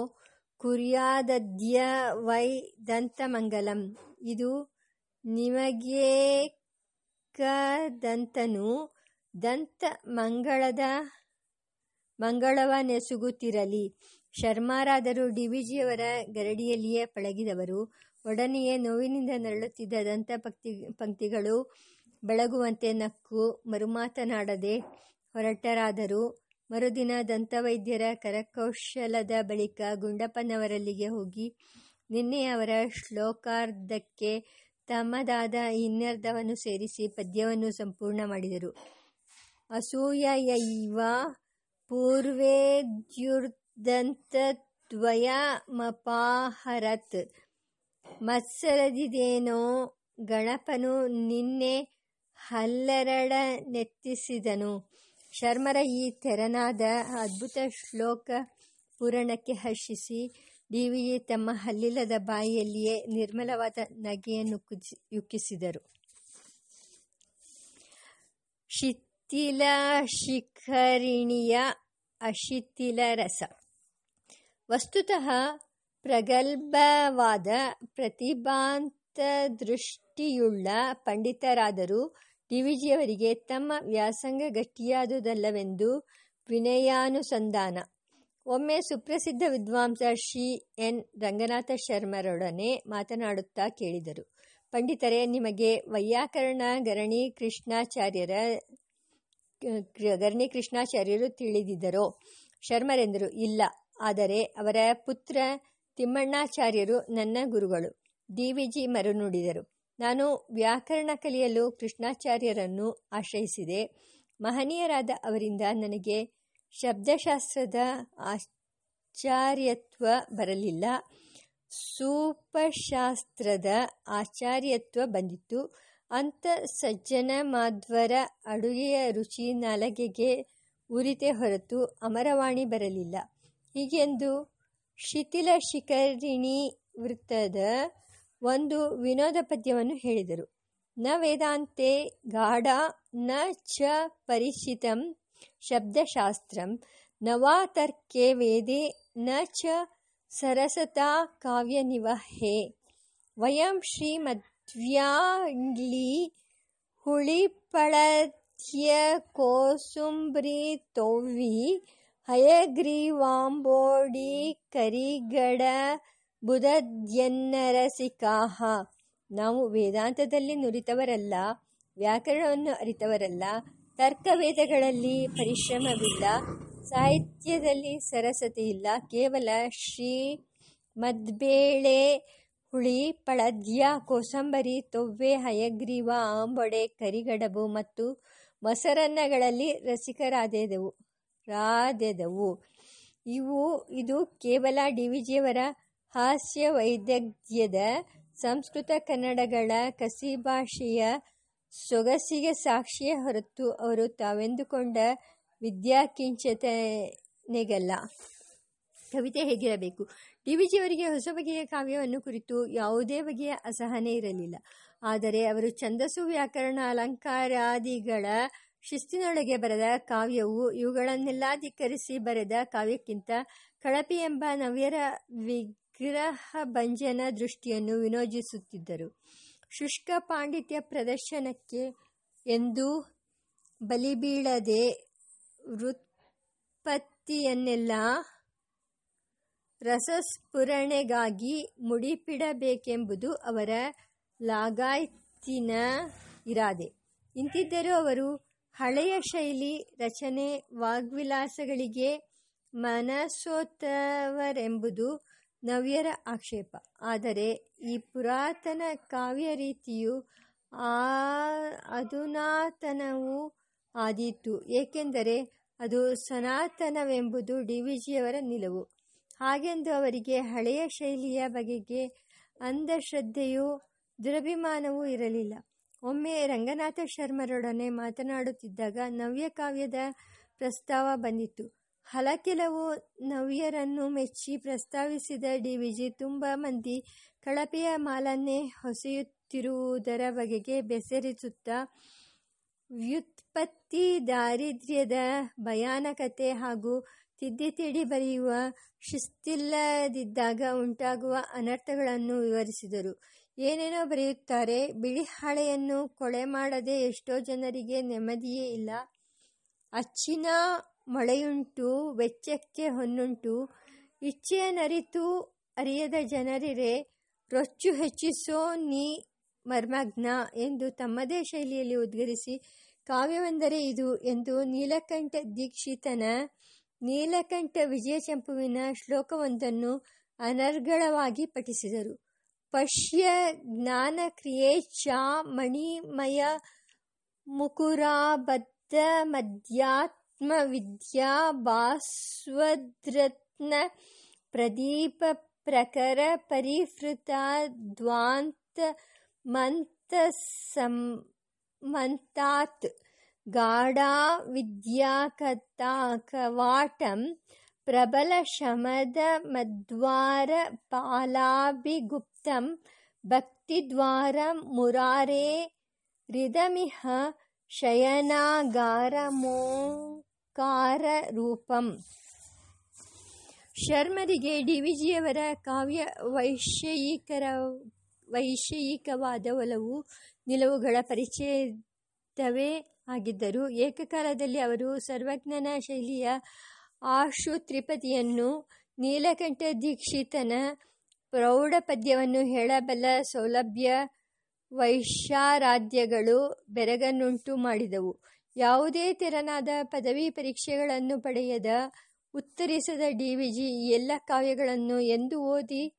ಕುರಿಯಾದದ್ಯ ವೈ ದಂತಮಂಗಲಂ. ಇದು ನಿಮಗೇಕದಂತನು ದಂತ ಮಂಗಳದ ಮಂಗಳವ ನೆಸುಗುತ್ತಿರಲಿ ಶರ್ಮಾರಾದರೂ ಡಿವಿಜಿಯವರ ಗರಡಿಯಲ್ಲಿಯೇ ಪಳಗಿದವರು. ಒಡನೆಯೇ ನೋವಿನಿಂದ ನರಳುತ್ತಿದ್ದ ದಂತ ಪಕ್ತಿ, ಪಂಕ್ತಿಗಳು ಬೆಳಗುವಂತೆ ನಕ್ಕು ಮರುಮಾತನಾಡದೆ ಹೊರಟರಾದರು. ಮರುದಿನ ದಂತವೈದ್ಯರ ಕರಕೌಶಲದ ಬಳಿಕ ಗುಂಡಪ್ಪನವರಲ್ಲಿಗೆ ಹೋಗಿ ನಿನ್ನೆ ಅವರ ಶ್ಲೋಕಾರ್ಧಕ್ಕೆ ತಮ್ಮದಾದ ಇನ್ನರ್ಧವನ್ನು ಸೇರಿಸಿ ಪದ್ಯವನ್ನು ಸಂಪೂರ್ಣ ಮಾಡಿದರು. ಅಸೂಯಯೈವ ಪೂರ್ವೇದ್ಯುರ್ದಂತದ್ವಯಮಪಾಹರತ್ ಮತ್ಸರದಿದೇನೋ ಗಣಪನು ನಿನ್ನೆ ಹಲ್ಲೆರಡನೆತ್ತಿಸಿದನು ಶರ್ಮರ ಈ ತೆರನಾದ ಅದ್ಭುತ ಶ್ಲೋಕ ಪುರಾಣಕ್ಕೆ ಹರ್ಷಿಸಿ ಜಿ ತಮ್ಮ ಹಲ್ಲಿಲ್ಲದ ಬಾಯಿಯಲ್ಲಿಯೇ ನಿರ್ಮಲವಾದ ನಗೆಯನ್ನು ಯುಕ್ಕಿಸಿದರು. ಶಿಥಿಲ ಶಿಖರಿಣಿಯ ಅಶಿಥಿಲ ರಸ. ವಸ್ತುತಃ ಪ್ರಗಲ್ಭವಾದ ಪ್ರತಿಭಾಂತ ದೃಷ್ಟಿಯುಳ್ಳ ಪಂಡಿತರಾದರೂ ಡಿ ವಿ ಜಿಯವರಿಗೆ ತಮ್ಮ ವ್ಯಾಸಂಗ ಗಟ್ಟಿಯಾದುದಲ್ಲವೆಂದು ವಿನಯಾನುಸಂಧಾನ. ಒಮ್ಮೆ ಸುಪ್ರಸಿದ್ಧ ವಿದ್ವಾಂಸ ಶ್ರೀ ಎನ್. ರಂಗನಾಥ ಶರ್ಮರೊಡನೆ ಮಾತನಾಡುತ್ತಾ ಕೇಳಿದರು. ಪಂಡಿತರೇ, ನಿಮಗೆ ವೈಯಾಕರಣ ಗರಣಿ ಕೃಷ್ಣಾಚಾರ್ಯರ ಗರಣಿ ಕೃಷ್ಣಾಚಾರ್ಯರು ತಿಳಿದಿದ್ದರೋ? ಶರ್ಮರೆಂದರು, ಇಲ್ಲ. ಆದರೆ ಅವರ ಪುತ್ರ ತಿಮ್ಮಣ್ಣಾಚಾರ್ಯರು ನನ್ನ ಗುರುಗಳು. ಡಿ ವಿ ಜಿ ಮರುನುಡಿದರು. ನಾನು ವ್ಯಾಕರಣ ಕಲಿಯಲು ಕೃಷ್ಣಾಚಾರ್ಯರನ್ನು ಆಶ್ರಯಿಸಿದೆ. ಮಹನೀಯರಾದ ಅವರಿಂದ ನನಗೆ ಶಬ್ದಶಾಸ್ತ್ರದ ಆಚಾರ್ಯತ್ವ ಬರಲಿಲ್ಲ. ಸೂಪಶಾಸ್ತ್ರದ ಆಚಾರ್ಯತ್ವ ಬಂದಿತ್ತು. ಅಂತ ಸಜ್ಜನ ಮಾಧ್ವರ ಅಡುಗೆಯ ರುಚಿ ನಾಲಗೆಗೆ ಉರಿತೆ ಹೊರತು ಅಮರವಾಣಿ ಬರಲಿಲ್ಲ. ಹೀಗೆಂದು ಶಿಥಿಲ ಶಿಖರಿಣಿ ವೃತ್ತದ ಒಂದು ವಿನೋದ ಪದ್ಯವನ್ನು ಹೇಳಿದರು. ನ ವೇದಾಂತೆ ಗಾಢ ನ ಚ ಪರಿಚಿತಂ ಶಬ್ದಶಾಸ್ತ್ರಂ. ನವಾತರ್ಕೆ ವೇದೆ ನ ಚ ಸರಸತಾ ಕಾವ್ಯನಿವಹೆ ವಯಂ ಶ್ರೀಮದ್ವ್ಯಾಂಗ್ಲಿ ಹುಳಿಪಳತ್ಯ ಕೋಸುಂಬ್ರಿ ತೋವಿ ಹಯಗ್ರೀವಾಂಬೋಡಿ ಕರಿಗಡ ಬುಧದ್ಯನ್ನರಸಿಕಾಹ ನಾವು ವೇದಾಂತದಲ್ಲಿ ನುರಿತವರಲ್ಲ, ವ್ಯಾಕರಣವನ್ನು ಅರಿತವರಲ್ಲ ತರ್ಕವೇದಗಳಲ್ಲಿ ಪರಿಶ್ರಮವಿಲ್ಲ, ಸಾಹಿತ್ಯದಲ್ಲಿ ಸರಸತೆ ಇಲ್ಲ ಕೇವಲ ಶ್ರೀ ಮದ್ಬೇಳೆ ಹುಳಿ, ಪಳದ್ಯ, ಕೋಸಂಬರಿ, ತೊವ್ವೆ, ಹಯಗ್ರೀವ, ಆಂಬೊಡೆ, ಕರಿಗಡಬು ಮತ್ತು ಮೊಸರನ್ನಗಳಲ್ಲಿ ರಸಿಕರಾದೆದವು, ರಾದೆದವು. ಇವು, ಇದು ಕೇವಲ ಡಿ ವಿಜಿಯವರ ಹಾಸ್ಯ ವೈದಗ್ಧ್ಯದ ಸಂಸ್ಕೃತ ಕನ್ನಡಗಳ ಕಸಿಭಾಷೆಯ ಸೊಗಸಿಗೆ ಸಾಕ್ಷಿಯೇ ಹೊರತು ಅವರು ತಾವೆಂದುಕೊಂಡ ವಿದ್ಯಾಕಿಂಚತನೆಗಲ್ಲ ಕವಿತೆ ಹೇಗಿರಬೇಕು? ಡಿ ವಿ ಜಿಯವರಿಗೆ ಹೊಸ ಬಗೆಯ ಕಾವ್ಯವನ್ನು ಕುರಿತು ಯಾವುದೇ ಬಗೆಯ ಅಸಹನೆ ಇರಲಿಲ್ಲ. ಆದರೆ ಅವರು ಛಂದಸ್ಸು ವ್ಯಾಕರಣ ಅಲಂಕಾರಾದಿಗಳ ಶಿಸ್ತಿನೊಳಗೆ ಬರೆದ ಕಾವ್ಯವು ಇವುಗಳನ್ನೆಲ್ಲ ಧಿಕ್ಕರಿಸಿ ಬರೆದ ಕಾವ್ಯಕ್ಕಿಂತ ಕಳಪಿ ಎಂಬ ನವ್ಯರ ವಿಗ್ರಹ ಭಂಜನ ದೃಷ್ಟಿಯನ್ನು ವಿನೋಜಿಸುತ್ತಿದ್ದರು. ಶುಷ್ಕ ಪಾಂಡಿತ್ಯ ಪ್ರದರ್ಶನಕ್ಕೆ ಎಂದು ಬಲಿಬೀಳದೆ ವೃತ್ಪತ್ತಿಯನ್ನೆಲ್ಲ ರಸಸ್ಫುರಣೆಗಾಗಿ ಮುಡಿಪಿಡಬೇಕೆಂಬುದು ಅವರ ಲಾಗಾಯ್ತಿನ ಇರಾದೆ. ಇಂತಿದ್ದರೂ ಅವರು ಹಳೆಯ ಶೈಲಿ ರಚನೆ ವಾಗ್ವಿಲಾಸಗಳಿಗೆ ಮನಸೋತವರೆಂಬುದು ನವ್ಯರ ಆಕ್ಷೇಪ. ಆದರೆ ಈ ಪುರಾತನ ಕಾವ್ಯ ರೀತಿಯು ಆ ಅಧುನಾತನವೂ ಆದೀತು. ಏಕೆಂದರೆ ಅದು ಸನಾತನವೆಂಬುದು ಡಿ ವಿ ಜಿಯವರ ನಿಲುವು. ಹಾಗೆಂದು ಅವರಿಗೆ ಹಳೆಯ ಶೈಲಿಯ ಬಗೆಗೆ ಅಂಧಶ್ರದ್ಧೆಯೂ ದುರಭಿಮಾನವೂ ಇರಲಿಲ್ಲ. ಒಮ್ಮೆ ರಂಗನಾಥ ಶರ್ಮರೊಡನೆ ಮಾತನಾಡುತ್ತಿದ್ದಾಗ ನವ್ಯಕಾವ್ಯದ ಪ್ರಸ್ತಾವ ಬಂದಿತ್ತು. ಹಲಕೆಲವು ನವ್ಯರನ್ನು ಮೆಚ್ಚಿ ಪ್ರಸ್ತಾವಿಸಿದ ಡಿ ವಿಜಿ ತುಂಬ ಮಂದಿ ಕಳಪೆಯ ಮಾಲನ್ನೇ ಹೊಸೆಯುತ್ತಿರುವುದರ ಬಗೆಗೆ ಬೆಸರಿಸುತ್ತಾ ವ್ಯುತ್ಪತ್ತಿ ದಾರಿದ್ರ್ಯದ ಭಯಾನಕತೆ ಹಾಗೂ ತಿದ್ದಿ ತೀಡಿ ಬರೆಯುವ ಶಿಸ್ತಿಲ್ಲದಿದ್ದಾಗ ಉಂಟಾಗುವ ಅನರ್ಥಗಳನ್ನು ವಿವರಿಸಿದರು. ಏನೇನೋ ಬರೆಯುತ್ತಾರೆ, ಬಿಳಿ ಹಾಳೆಯನ್ನು ಕೊಳೆ ಮಾಡದೆ ಎಷ್ಟೋ ಜನರಿಗೆ ನೆಮ್ಮದಿಯೇ ಇಲ್ಲ. ಅಚ್ಚಿನ ಮೊಳೆಯುಂಟು, ವೆಚ್ಚಕ್ಕೆ ಹೊನ್ನುಂಟು. ಇಚ್ಛೆಯನರಿತು ಅರಿಯದ ಜನರಿರೆ, ರೊಚ್ಚು ಹೆಚ್ಚಿಸೋ ನೀ ಮರ್ಮಗ್ನ ಎಂದು ತಮ್ಮದೇ ಶೈಲಿಯಲ್ಲಿ ಉದ್ಗರಿಸಿ, ಕಾವ್ಯವೆಂದರೆ ಇದು ಎಂದು ನೀಲಕಂಠ ದೀಕ್ಷಿತನ, ನೀಲಕಂಠ ವಿಜಯಚಂಪುವಿನ ಶ್ಲೋಕವೊಂದನ್ನು ಅನರ್ಗಳವಾಗಿ ಪಠಿಸಿದರು. ಪಶ್ಯ ಜ್ಞಾನ ಕ್ರಿಯೇಚ್ಛಾ ಮಣಿಮಯ ಮುಕುರಾಬದ್ಧ ಮಧ್ಯಾತ್ಮ ವಿದ್ಯಾ ಭಾಸ್ವದ್ರತ್ನ ಪ್ರದೀಪ ಪ್ರಕರ ಪರಿಫೃತ ದ್ವಾಂತ ಮಂತ ಮಂತಾತ್ ಗಾಢಾ ವಿದ್ಯಾಕತಾ ಪ್ರಬಲ ಶಮದ ಮದ್ವಾರ ಪಾಲಾಭಿಗುಪ್ತಂ ಭಕ್ತಿದ್ವಾರ ಮುರಾರೇ ರಿದಮಿಹ ಶಯನಾಗಾರಮೋಂಕಾರ ರೂಪಂ ಶರ್ಮರಿಗೆ ಡಿ ವಿ ಜಿಯವರ ಕಾವ್ಯ ವೈಷಯಿಕರ ವೈಷಯಿಕವಾದ ಒಲವು ನಿಲುವುಗಳ ಪರಿಚಯದವೇ ಆಗಿದ್ದರು. ಏಕಕಾಲದಲ್ಲಿ ಅವರು ಸರ್ವಜ್ಞನ ಶೈಲಿಯ ಆಶು ತ್ರಿಪದಿಯನ್ನು ನೀಲಕಂಠ ದೀಕ್ಷಿತನ ಪ್ರೌಢ ಪದ್ಯವನ್ನು ಹೇಳಬಲ್ಲ ಸೌಲಭ್ಯ ವೈಶಾರಾಧ್ಯಗಳು ಬೆರಗನ್ನುಂಟು ಮಾಡಿದವು. ಯಾವುದೇ ತೆರನಾದ ಪದವಿ ಪರೀಕ್ಷೆಗಳನ್ನು ಪಡೆಯದ ಉತ್ತರಿಸದ ಡಿ ವಿ ಜಿ ಎಲ್ಲ ಕಾವ್ಯಗಳನ್ನು ಎಂದು ಓದಿ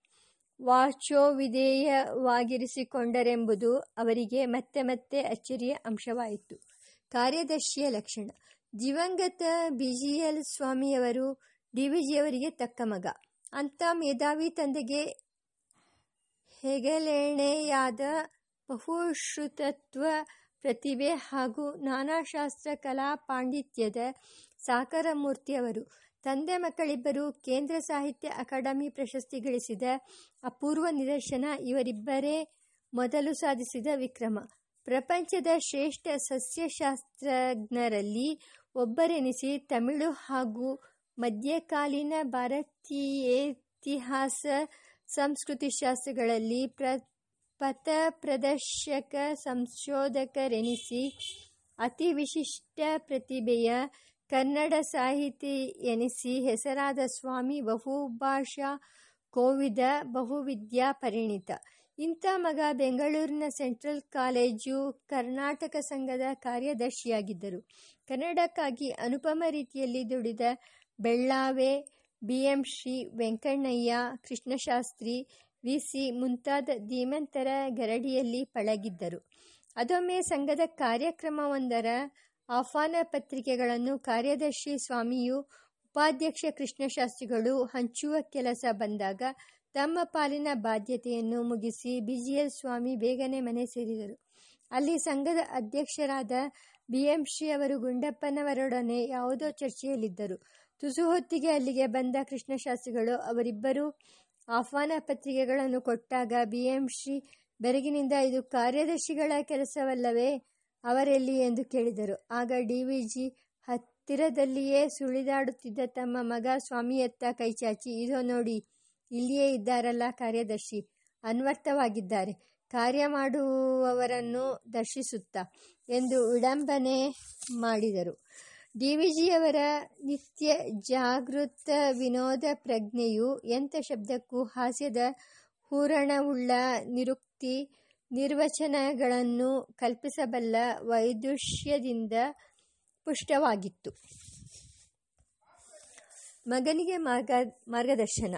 ವಾಚೋವಿಧೇಯವಾಗಿರಿಸಿಕೊಂಡರೆಂಬುದು ಅವರಿಗೆ ಮತ್ತೆ ಮತ್ತೆ ಅಚ್ಚರಿಯ ಅಂಶವಾಯಿತು. ಕಾರ್ಯದರ್ಶಿಯ ಲಕ್ಷಣ ದಿವಂಗತ ಬಿಜಿಎಲ್ ಸ್ವಾಮಿಯವರು ಡಿವಿಜಿಯವರಿಗೆ ತಕ್ಕ ಮಗ. ಅಂಥ ಮೇಧಾವಿ ತಂದೆಗೆ ಹೆಗಲೆಣೆಯಾದ ಬಹುಶ್ರುತತ್ವ ಪ್ರತಿಭೆ ಹಾಗೂ ನಾನಾ ಶಾಸ್ತ್ರ ಕಲಾ ಪಾಂಡಿತ್ಯದ ಸಾಕರಮೂರ್ತಿಯವರು ತಂದೆ ಮಕ್ಕಳಿಬ್ಬರು ಕೇಂದ್ರ ಸಾಹಿತ್ಯ ಅಕಾಡೆಮಿ ಪ್ರಶಸ್ತಿ ಗಳಿಸಿದ ಅಪೂರ್ವ ನಿದರ್ಶನ ಇವರಿಬ್ಬರೇ ಮೊದಲು ಸಾಧಿಸಿದ ವಿಕ್ರಮ. ಪ್ರಪಂಚದ ಶ್ರೇಷ್ಠ ಸಸ್ಯಶಾಸ್ತ್ರಜ್ಞರಲ್ಲಿ ಒಬ್ಬರೆನಿಸಿ ತಮಿಳು ಹಾಗೂ ಮಧ್ಯಕಾಲೀನ ಭಾರತೀಯೇತಿಹಾಸ ಸಂಸ್ಕೃತಿಶಾಸ್ತ್ರಗಳಲ್ಲಿ ಪಥಪ್ರದರ್ಶಕ ಸಂಶೋಧಕರೆನಿಸಿ ಅತಿ ವಿಶಿಷ್ಟ ಪ್ರತಿಭೆಯ ಕನ್ನಡ ಸಾಹಿತಿ ಎನಿಸಿ ಹೆಸರಾದ ಸ್ವಾಮಿ ಬಹುಭಾಷಾ ಕೋವಿದ, ಬಹುವಿದ್ಯಾ ಪರಿಣಿತ. ಇಂಥ ಮಗ ಬೆಂಗಳೂರಿನ ಸೆಂಟ್ರಲ್ ಕಾಲೇಜು ಕರ್ನಾಟಕ ಸಂಘದ ಕಾರ್ಯದರ್ಶಿಯಾಗಿದ್ದರು. ಕನ್ನಡಕ್ಕಾಗಿ ಅನುಪಮ ರೀತಿಯಲ್ಲಿ ದುಡಿದ Bellave, B. M. Shri, Venkannaiah, Krishnashastri, V. C. ಮುಂತಾದ ಧೀಮಂತರ ಗರಡಿಯಲ್ಲಿ ಪಳಗಿದ್ದರು. ಅದೊಮ್ಮೆ ಸಂಘದ ಕಾರ್ಯಕ್ರಮವೊಂದರ ಆಹ್ವಾನ ಪತ್ರಿಕೆಗಳನ್ನು ಕಾರ್ಯದರ್ಶಿ ಸ್ವಾಮಿಯು, ಉಪಾಧ್ಯಕ್ಷ ಕೃಷ್ಣಶಾಸ್ತ್ರಿಗಳು ಹಂಚುವ ಕೆಲಸ ಬಂದಾಗ ತಮ್ಮ ಪಾಲಿನ ಬಾಧ್ಯತೆಯನ್ನು ಮುಗಿಸಿ ಬಿಜಿಎಲ್ ಸ್ವಾಮಿ ಬೇಗನೆ ಮನೆ ಸೇರಿದರು. ಅಲ್ಲಿ ಸಂಘದ ಅಧ್ಯಕ್ಷರಾದ ಬಿ. ಎಂ. ಶ್ರೀ. ಅವರು ಗುಂಡಪ್ಪನವರೊಡನೆ ಯಾವುದೋ ಚರ್ಚೆಯಲ್ಲಿದ್ದರು. ತುಸು ಹೊತ್ತಿಗೆ ಅಲ್ಲಿಗೆ ಬಂದ ಕೃಷ್ಣಶಾಸ್ತ್ರಿಗಳು ಅವರಿಬ್ಬರೂ ಆಹ್ವಾನ ಪತ್ರಿಕೆಗಳನ್ನು ಕೊಟ್ಟಾಗ ಬಿ. ಎಂ. ಶ್ರೀ. ಬೆರಗಿನಿಂದ ಇದು ಕಾರ್ಯದರ್ಶಿಗಳ ಕೆಲಸವಲ್ಲವೇ? ಅವರೆಲ್ಲಿ ಎಂದು ಕೇಳಿದರು. ಆಗ ಡಿ. ವಿ. ಜಿ. ಹತ್ತಿರದಲ್ಲಿಯೇ ಸುಳಿದಾಡುತ್ತಿದ್ದ ತಮ್ಮ ಮಗ ಸ್ವಾಮಿಯತ್ತ ಕೈಚಾಚಿ ಇದೋ ನೋಡಿ, ಇಲ್ಲಿಯೇ ಇದ್ದಾರಲ್ಲ ಕಾರ್ಯದರ್ಶಿ, ಅನ್ವರ್ಥವಾಗಿದ್ದಾರೆ ಕಾರ್ಯ ಮಾಡುವವರನ್ನು ದರ್ಶಿಸುತ್ತಾ ಎಂದು ವಿಡಂಬನೆ ಮಾಡಿದರು. ಡಿ. ವಿ. ಜಿಯವರ ನಿತ್ಯ ಜಾಗೃತ ವಿನೋದ ಪ್ರಜ್ಞೆಯು ಎಂಥ ಶಬ್ದಕ್ಕೂ ಹಾಸ್ಯದ ಹೂರಣವುಳ್ಳ ನಿರುಕ್ತಿ ನಿರ್ವಚನಗಳನ್ನು ಕಲ್ಪಿಸಬಲ್ಲ ವೈದುಷ್ಯದಿಂದ ಪುಷ್ಟವಾಗಿತ್ತು. ಮಗನಿಗೆ ಮಾರ್ಗ, ಮಾರ್ಗದರ್ಶನ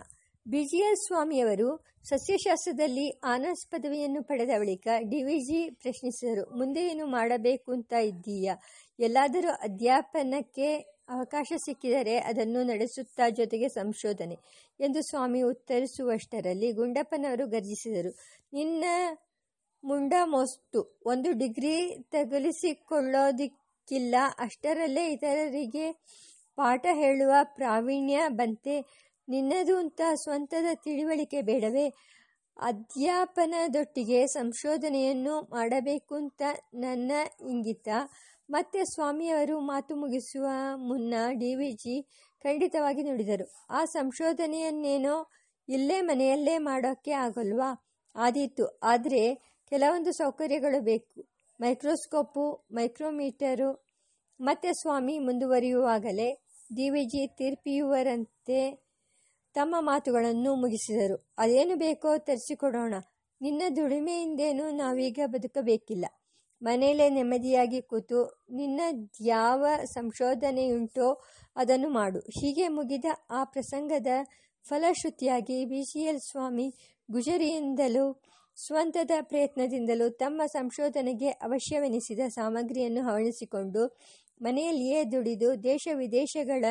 ಬಿಜಿಯ. ಸ್ವಾಮಿಯವರು ಸಸ್ಯಶಾಸ್ತ್ರದಲ್ಲಿ ಆನರ್ಸ್ ಪದವಿಯನ್ನು ಪಡೆದ ಬಳಿಕ ಡಿ. ವಿ. ಜಿ. ಪ್ರಶ್ನಿಸಿದರು. ಮುಂದೆ ಏನು ಮಾಡಬೇಕು ಅಂತ ಇದ್ದೀಯಾ? ಎಲ್ಲಾದರೂ ಅಧ್ಯಾಪನಕ್ಕೆ ಅವಕಾಶ ಸಿಕ್ಕಿದರೆ ಅದನ್ನು ನಡೆಸುತ್ತಾ ಜೊತೆಗೆ ಸಂಶೋಧನೆ ಎಂದು ಸ್ವಾಮಿ ಉತ್ತರಿಸುವಷ್ಟರಲ್ಲಿ ಗುಂಡಪ್ಪನವರು ಗರ್ಜಿಸಿದರು. ನಿನ್ನ ಮುಂಡ ಮೋಸ್ತು. ಒಂದು ಡಿಗ್ರಿ ತಗುಲಿಸಿಕೊಳ್ಳೋದಿಕ್ಕಿಲ್ಲ. ಅಷ್ಟರಲ್ಲೇ ಇತರರಿಗೆ ಪಾಠ ಹೇಳುವ ಪ್ರಾವೀಣ್ಯ ಬಂತೆ. ನಿನ್ನದು ಅಂತ ಸ್ವಂತದ ತಿಳಿವಳಿಕೆ ಬೇಡವೇ? ಅಧ್ಯಾಪನದೊಟ್ಟಿಗೆ ಸಂಶೋಧನೆಯನ್ನು ಮಾಡಬೇಕು ಅಂತ ನನ್ನ ಇಂಗಿತ. ಮತ್ತೆ ಸ್ವಾಮಿಯವರು ಮಾತು ಮುಗಿಸುವ ಮುನ್ನ ಡಿ. ವಿ. ಜಿ. ಖಂಡಿತವಾಗಿ ನುಡಿದರು. ಆ ಸಂಶೋಧನೆಯನ್ನೇನೋ ಇಲ್ಲೇ ಮನೆಯಲ್ಲೇ ಮಾಡೋಕ್ಕೆ ಆಗಲ್ವಾ ಆದೀತು. ಆದರೆ ಕೆಲವೊಂದು ಸೌಕರ್ಯಗಳು ಬೇಕು. ಮೈಕ್ರೋಸ್ಕೋಪು, ಮೈಕ್ರೋಮೀಟರು ಮತ್ತೆ ಸ್ವಾಮಿ ಮುಂದುವರಿಯುವಾಗಲೇ ಡಿ. ವಿ. ಜಿ. ತೀರ್ಪಿಯುವರಂತೆ ತಮ್ಮ ಮಾತುಗಳನ್ನು ಮುಗಿಸಿದರು. ಅದೇನು ಬೇಕೋ ತರಿಸಿಕೊಡೋಣ. ನಿನ್ನ ದುಡಿಮೆಯಿಂದೇನು ನಾವೀಗ ಬದುಕಬೇಕಿಲ್ಲ. ಮನೇಲೇ ನೆಮ್ಮದಿಯಾಗಿ ಕೂತು ನಿನ್ನದ್ಯಾವ ಸಂಶೋಧನೆಯುಂಟೋ ಅದನ್ನು ಮಾಡು. ಹೀಗೆ ಮುಗಿದ ಆ ಪ್ರಸಂಗದ ಫಲಶ್ರುತಿಯಾಗಿ ಬಿ. C L. ಸ್ವಾಮಿ ಗುಜರಿಯಿಂದಲೂ, ಸ್ವಂತದ ಪ್ರಯತ್ನದಿಂದಲೂ ತಮ್ಮ ಸಂಶೋಧನೆಗೆ ಅವಶ್ಯವೆನಿಸಿದ ಸಾಮಗ್ರಿಯನ್ನು ಹವಣಿಸಿಕೊಂಡು ಮನೆಯಲ್ಲಿಯೇ ದುಡಿದು ದೇಶ ವಿದೇಶಗಳ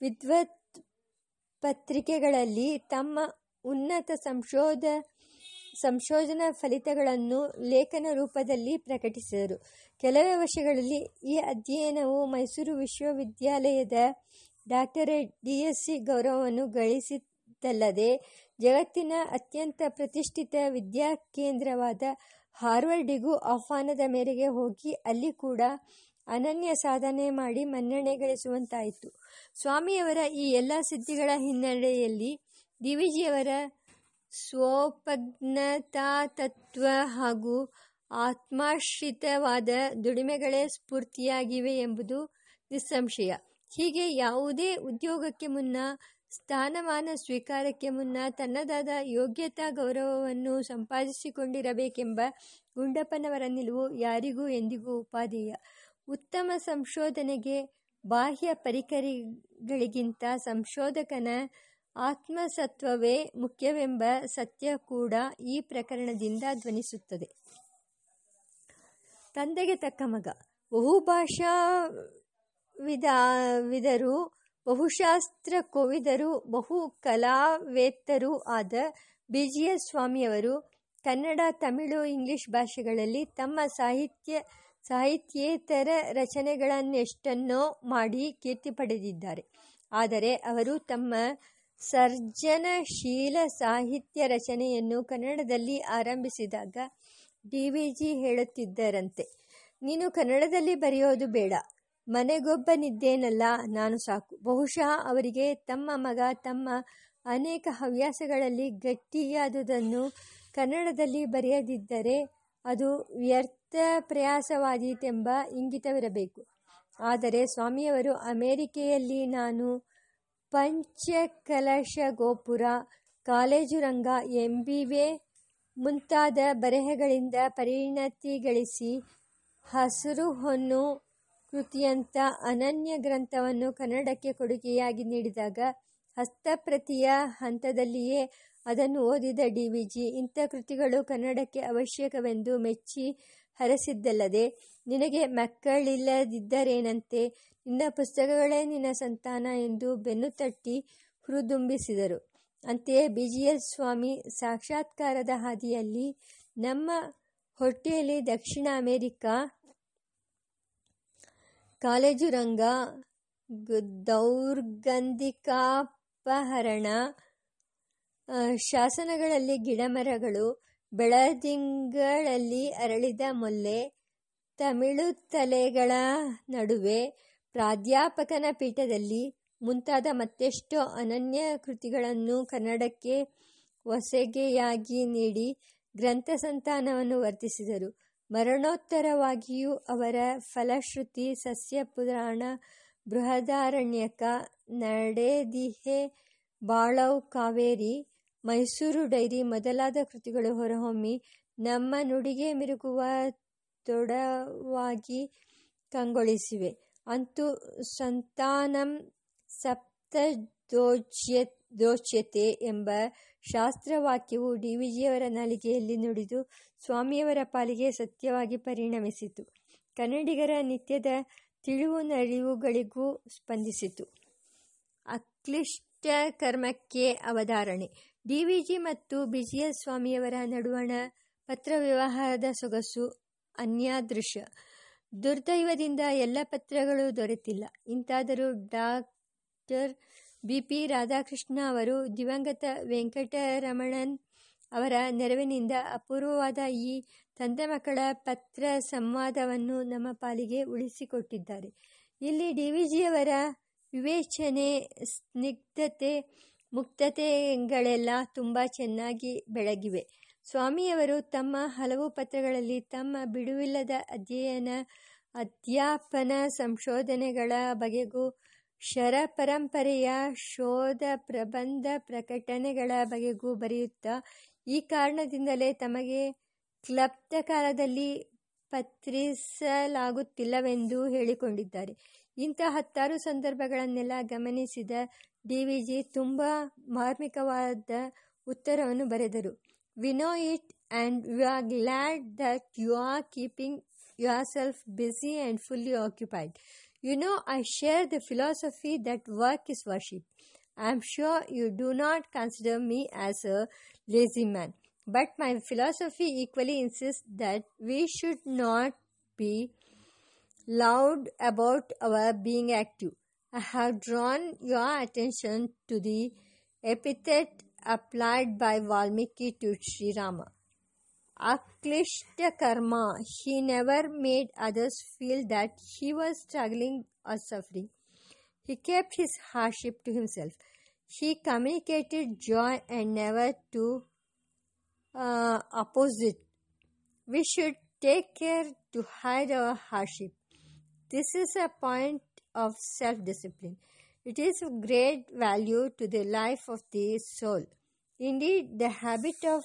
ವಿದ್ವತ್ ಪತ್ರಿಕೆಗಳಲ್ಲಿ ತಮ್ಮ ಉನ್ನತ ಸಂಶೋಧನಾ ಫಲಿತಗಳನ್ನು ಲೇಖನ ರೂಪದಲ್ಲಿ ಪ್ರಕಟಿಸಿದರು. ಕೆಲವೇ ವರ್ಷಗಳಲ್ಲಿ ಈ ಅಧ್ಯಯನವು ಮೈಸೂರು ವಿಶ್ವವಿದ್ಯಾಲಯದ ಡಾಕ್ಟರೇಟ್, ಡಿ. ಎಸ್. ಸಿ. ಗೌರವವನ್ನು ಗಳಿಸಿದ್ದಲ್ಲದೆ ಜಗತ್ತಿನ ಅತ್ಯಂತ ಪ್ರತಿಷ್ಠಿತ ವಿದ್ಯಾಕೇಂದ್ರವಾದ ಹಾರ್ವರ್ಡಿಗೂ ಆಹ್ವಾನದ ಮೇರೆಗೆ ಹೋಗಿ ಅಲ್ಲಿ ಕೂಡ ಅನನ್ಯ ಸಾಧನೆ ಮಾಡಿ ಮನ್ನಣೆ ಗಳಿಸುವಂತಾಯಿತು. ಸ್ವಾಮಿಯವರ ಈ ಎಲ್ಲ ಸಿದ್ಧಿಗಳ ಹಿನ್ನೆಲೆಯಲ್ಲಿ ಡಿ. ಜಿಯವರ ತತ್ವ ಹಾಗೂ ಆತ್ಮಾಶ್ರಿತವಾದ ದುಡಿಮೆಗಳೇ ಸ್ಫೂರ್ತಿಯಾಗಿವೆ ಎಂಬುದು ನಿಸ್ಸಂಶಯ. ಹೀಗೆ ಯಾವುದೇ ಉದ್ಯೋಗಕ್ಕೆ ಮುನ್ನ, ಸ್ಥಾನಮಾನ ಸ್ವೀಕಾರಕ್ಕೆ ಮುನ್ನ ತನ್ನದಾದ ಯೋಗ್ಯತಾ ಗೌರವವನ್ನು ಸಂಪಾದಿಸಿಕೊಂಡಿರಬೇಕೆಂಬ ಗುಂಡಪ್ಪನವರ ನಿಲುವು ಯಾರಿಗೂ ಎಂದಿಗೂ ಉಪಾದೇಯ. ಉತ್ತಮ ಸಂಶೋಧನೆಗೆ ಬಾಹ್ಯ ಪರಿಕರಗಳಿಗಿಂತ ಸಂಶೋಧಕನ ಆತ್ಮಸತ್ವವೇ ಮುಖ್ಯವೆಂಬ ಸತ್ಯ ಕೂಡ ಈ ಪ್ರಕರಣದಿಂದ ಧ್ವನಿಸುತ್ತದೆ. ತಂದೆಗೆ ತಕ್ಕ ಮಗ. ಬಹುಭಾಷಾ ವಿದರು ಬಹುಶಾಸ್ತ್ರ ಕೋವಿದರು ಬಹು ಕಲಾವೇತ್ತರೂ ಆದ ಬಿ ಜಿ ಎಸ್ ಸ್ವಾಮಿಯವರು ಕನ್ನಡ, ತಮಿಳು, ಇಂಗ್ಲಿಷ್ ಭಾಷೆಗಳಲ್ಲಿ ತಮ್ಮ ಸಾಹಿತ್ಯ, ಸಾಹಿತ್ಯೇತರ ರಚನೆಗಳನ್ನೆಷ್ಟನ್ನೋ ಮಾಡಿ ಕೀರ್ತಿ ಪಡೆದಿದ್ದಾರೆ. ಆದರೆ ಅವರು ತಮ್ಮ ಸರ್ಜನಶೀಲ ಸಾಹಿತ್ಯ ರಚನೆಯನ್ನು ಕನ್ನಡದಲ್ಲಿ ಆರಂಭಿಸಿದಾಗ ಡಿ ವಿ ಜಿ ಹೇಳುತ್ತಿದ್ದರಂತೆ. ನೀನು ಕನ್ನಡದಲ್ಲಿ ಬರೆಯೋದು ಬೇಡ. ಮನೆಗೊಬ್ಬನಿದ್ದೇನಲ್ಲ ನಾನು ಸಾಕು. ಬಹುಶಃ ಅವರಿಗೆ ತಮ್ಮ ಮಗ ತಮ್ಮ ಅನೇಕ ಹವ್ಯಾಸಗಳಲ್ಲಿ ಗಟ್ಟಿಯಾದುದನ್ನು ಕನ್ನಡದಲ್ಲಿ ಬರೆಯದಿದ್ದರೆ ಅದು ವ್ಯರ್ಥ ಪ್ರಯಾಸವಾದೀತೆಂಬ ಇಂಗಿತವಿರಬೇಕು. ಆದರೆ ಸ್ವಾಮಿಯವರು ಅಮೇರಿಕೆಯಲ್ಲಿ ನಾನು ಪಂಚಕಲಶ ಗೋಪುರ ಕಾಲೇಜು ರಂಗ ಎಂಬಿವೆ ಮುಂತಾದ ಬರೆಹಗಳಿಂದ ಪರಿಣತಿ ಗಳಿಸಿ ಹಸಿರು ಹೊನ್ನು ಕೃತಿಯಂಥ ಅನನ್ಯ ಗ್ರಂಥವನ್ನು ಕನ್ನಡಕ್ಕೆ ಕೊಡುಗೆಯಾಗಿ ನೀಡಿದಾಗ ಹಸ್ತಪ್ರತಿಯ ಹಂತದಲ್ಲಿಯೇ ಅದನ್ನು ಓದಿದ ಡಿ ವಿ ಜಿ. ಇಂಥ ಕೃತಿಗಳು ಕನ್ನಡಕ್ಕೆ ಅವಶ್ಯಕವೆಂದು ಮೆಚ್ಚಿ ಹರಸಿದ್ದಲ್ಲದೆ, ನಿನಗೆ ಮಕ್ಕಳಿಲ್ಲದಿದ್ದರೇನಂತೆ ನಿನ್ನ ಪುಸ್ತಕಗಳೇ ನಿನ್ನ ಸಂತಾನ ಎಂದು ಬೆನ್ನು ತಟ್ಟಿ ಹುರಿದುಂಬಿಸಿದರು. ಅಂತೆಯೇ ಬಿ ಜಿ ಎಸ್ ಸ್ವಾಮಿ ಸಾಕ್ಷಾತ್ಕಾರದ ಹಾದಿಯಲ್ಲಿ ನಮ್ಮ ಹೊಟ್ಟೆಯಲ್ಲಿ ದಕ್ಷಿಣ ಅಮೆರಿಕ ಕಾಲೇಜು ರಂಗ ದೌರ್ಗಂಧಿಕಾಪಹರಣ ಶಾಸನಗಳಲ್ಲಿ ಗಿಡಮರಗಳು, ಬೆಳದಿಂಗಳಲ್ಲಿ ಅರಳಿದ ಮೊಲ್ಲೆ, ತಮಿಳು ತಲೆಗಳ ನಡುವೆ ಪ್ರಾಧ್ಯಾಪಕನ ಪೀಠದಲ್ಲಿ ಮುಂತಾದ ಮತ್ತೆಷ್ಟೋ ಅನನ್ಯ ಕೃತಿಗಳನ್ನು ಕನ್ನಡಕ್ಕೆ ಹೊಸಗೆಯಾಗಿ ನೀಡಿ ಗ್ರಂಥ ಸಂತಾನವನ್ನು ವರ್ತಿಸಿದರು. ಮರಣೋತ್ತರವಾಗಿಯೂ ಅವರ ಫಲಶ್ರುತಿ ಸಸ್ಯ ಪುರಾಣ ಬೃಹದಾರಣ್ಯಕ ನಡೆದಿಹೆ ಬಾಳವ್ ಕಾವೇರಿ, ಮೈಸೂರು ಡೈರಿ ಮೊದಲಾದ ಕೃತಿಗಳು ಹೊರಹೊಮ್ಮಿ ನಮ್ಮ ನುಡಿಗೆ ಮಿರುಗುವ ತೊಡವಾಗಿ ಕಂಗೊಳಿಸಿವೆ. ಅಂತೂ ಸಂತಾನಂ ದೋಚ್ಯತೆ ಎಂಬ ಶಾಸ್ತ್ರವಾಕ್ಯವು ಡಿ ವಿಜಿಯವರ ನಾಲಿಗೆಯಲ್ಲಿ ನುಡಿದು ಸ್ವಾಮಿಯವರ ಪಾಲಿಗೆ ಸತ್ಯವಾಗಿ ಪರಿಣಮಿಸಿತು. ಕನ್ನಡಿಗರ ನಿತ್ಯದ ತಿಳಿವು ನರಿವುಗಳಿಗೂ ಸ್ಪಂದಿಸಿತು. ಅಕ್ಲಿಷ್ಟ ಕರ್ಮಕ್ಕೆ ಅವಧಾರಣೆ. ಡಿ ವಿ ಮತ್ತು ಬಿಜಿಎಸ್ ಸ್ವಾಮಿಯವರ ನಡುವಣ ಪತ್ರ ವ್ಯವಹಾರದ ಸೊಗಸು ಅನ್ಯಾದೃಶ ದುರ್ದೈವದಿಂದ ಎಲ್ಲ ಪತ್ರಗಳು ದೊರೆತಿಲ್ಲ. ಇಂತಾದರೂ ಡಾಕ್ಟರ್ ಬಿ ಪಿ ರಾಧಾಕೃಷ್ಣ ಅವರು ದಿವಂಗತ ವೆಂಕಟರಮಣನ್ ಅವರ ನೆರವಿನಿಂದ ಅಪೂರ್ವವಾದ ಈ ತಂದೆ ಮಕ್ಕಳ ಪತ್ರ ಸಂವಾದವನ್ನು ನಮ್ಮ ಪಾಲಿಗೆ ಉಳಿಸಿಕೊಟ್ಟಿದ್ದಾರೆ. ಇಲ್ಲಿ ಡಿ ವಿ ಜಿಯವರ ವಿವೇಚನೆ, ಸ್ನಿಗ್ಧತೆ ಮುಕ್ತತೆಗಳೆಲ್ಲ ತುಂಬ ಚೆನ್ನಾಗಿ ಬೆಳಗಿವೆ. ಸ್ವಾಮಿಯವರು ತಮ್ಮ ಹಲವು ಪತ್ರಗಳಲ್ಲಿ ತಮ್ಮ ಬಿಡುವಿಲ್ಲದ ಅಧ್ಯಯನ, ಅಧ್ಯಾಪನ ಸಂಶೋಧನೆಗಳ ಬಗೆಗೂ ಶರಪರಂಪರೆಯ ಶೋಧ ಪ್ರಬಂಧ ಪ್ರಕಟಣೆಗಳ ಬಗೆಗೂ ಬರೆಯುತ್ತಾ, ಈ ಕಾರಣದಿಂದಲೇ ತಮಗೆ ಕ್ಲಪ್ತ ಕಾಲದಲ್ಲಿ ಪತ್ರಿಸಲಾಗುತ್ತಿಲ್ಲವೆಂದು ಹೇಳಿಕೊಂಡಿದ್ದಾರೆ. ಇಂಥ ಹತ್ತಾರು ಸಂದರ್ಭಗಳನ್ನೆಲ್ಲ ಗಮನಿಸಿದ ಡಿ ವಿ ಜಿ ತುಂಬ ಮಾರ್ಮಿಕವಾದ ಉತ್ತರವನ್ನು ಬರೆದರು. We know it, and we are glad that you are keeping yourself busy and fully occupied. You know, I share the philosophy that work is worship. I am sure you do not consider me as a lazy man, but my philosophy equally insists that we should not be loud about our being active. I have drawn your attention to the epithet applied by Valmiki to Sri Rama. Aklishta karma, he never made others feel that he was struggling or suffering. He kept his hardship to himself. He communicated joy and never to uh, opposite. We should take care to hide our hardship. This is a point of self discipline. It is of great value to the life of the soul. Indeed, the habit of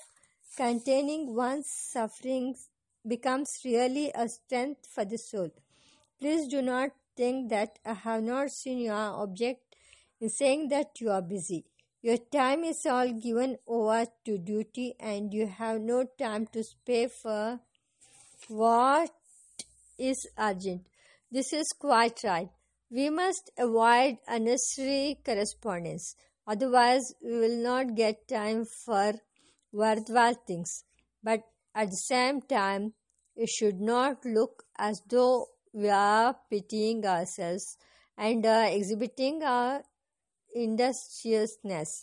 containing one's sufferings becomes really a strength for the soul. Please do not think that I have not seen your object in saying that you are busy. Your time is all given over to duty, and you have no time to spare for what is urgent. This is quite right. We must avoid unnecessary correspondence, otherwise, we will not get time for worthwhile things. But at the same time, it should not look as though we are pitying ourselves and uh, exhibiting our ಇಂಡಸ್ಟ್ರಿಯಸ್ನೆಸ್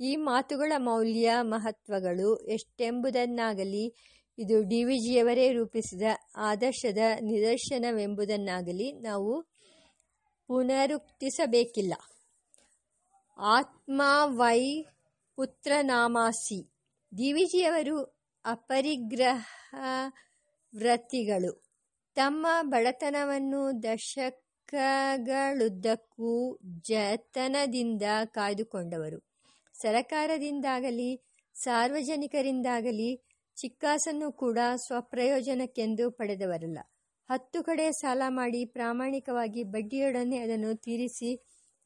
ಈ ಮಾತುಗಳ ಮೌಲ್ಯ ಮಹತ್ವಗಳು ಎಷ್ಟೆಂಬುದನ್ನಾಗಲಿ ಇದು D V ಜಿಯವರೇ ರೂಪಿಸಿದ ಆದರ್ಶದ ನಿದರ್ಶನವೆಂಬುದನ್ನಾಗಲಿ ನಾವು ಪುನರುಕ್ತಿಸಬೇಕಿಲ್ಲ. ಆತ್ಮ Y ಪುತ್ರನಾಮಾಸಿ. ದಿವಿಜಿಯವರು ಅಪರಿಗ್ರಹ ವ್ರತಿಗಳು ತಮ್ಮ ಬಡತನವನ್ನು ದಶಕಗಳುದ್ದಕ್ಕೂ ಜತನದಿಂದ ಕಾಯ್ದುಕೊಂಡವರು. ಸರಕಾರದಿಂದಾಗಲಿ, ಸಾರ್ವಜನಿಕರಿಂದಾಗಲಿ ಚಿಕ್ಕಾಸನ್ನು ಕೂಡ ಸ್ವಪ್ರಯೋಜನಕ್ಕೆಂದು ಪಡೆದವರಲ್ಲ. ಹತ್ತು ಕಡೆ ಸಾಲ ಮಾಡಿ ಪ್ರಾಮಾಣಿಕವಾಗಿ ಬಡ್ಡಿಯೊಡನೆ ಅದನ್ನು ತೀರಿಸಿ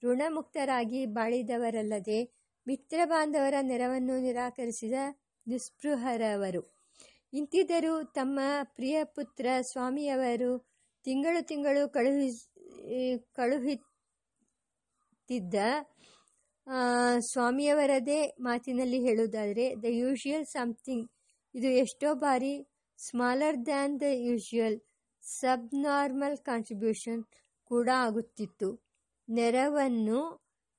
ಋಣಮುಕ್ತರಾಗಿ ಬಾಳಿದವರಲ್ಲದೆ ಮಿತ್ರ ಬಾಂಧವರ ನೆರವನ್ನು ನಿರಾಕರಿಸಿದ ನಿಸ್ಪೃಹರವರು. ಇಂತಿದ್ದರೂ ತಮ್ಮ ಪ್ರಿಯ ಪುತ್ರ ಸ್ವಾಮಿಯವರು ತಿಂಗಳು ತಿಂಗಳು ಕಳುಹಿ, ಕಳುಹಿತ್ತಿದ್ದ ಸ್ವಾಮಿಯವರದೇ ಮಾತಿನಲ್ಲಿ ಹೇಳುವುದಾದರೆ, ದ ಯೂಶುವಲ್ ಸಮಥಿಂಗ್. ಇದು ಎಷ್ಟೋ ಬಾರಿ smaller than the usual subnormal contribution ಕೂಡ ಆಗುತ್ತಿತ್ತು. ನೆರವನ್ನು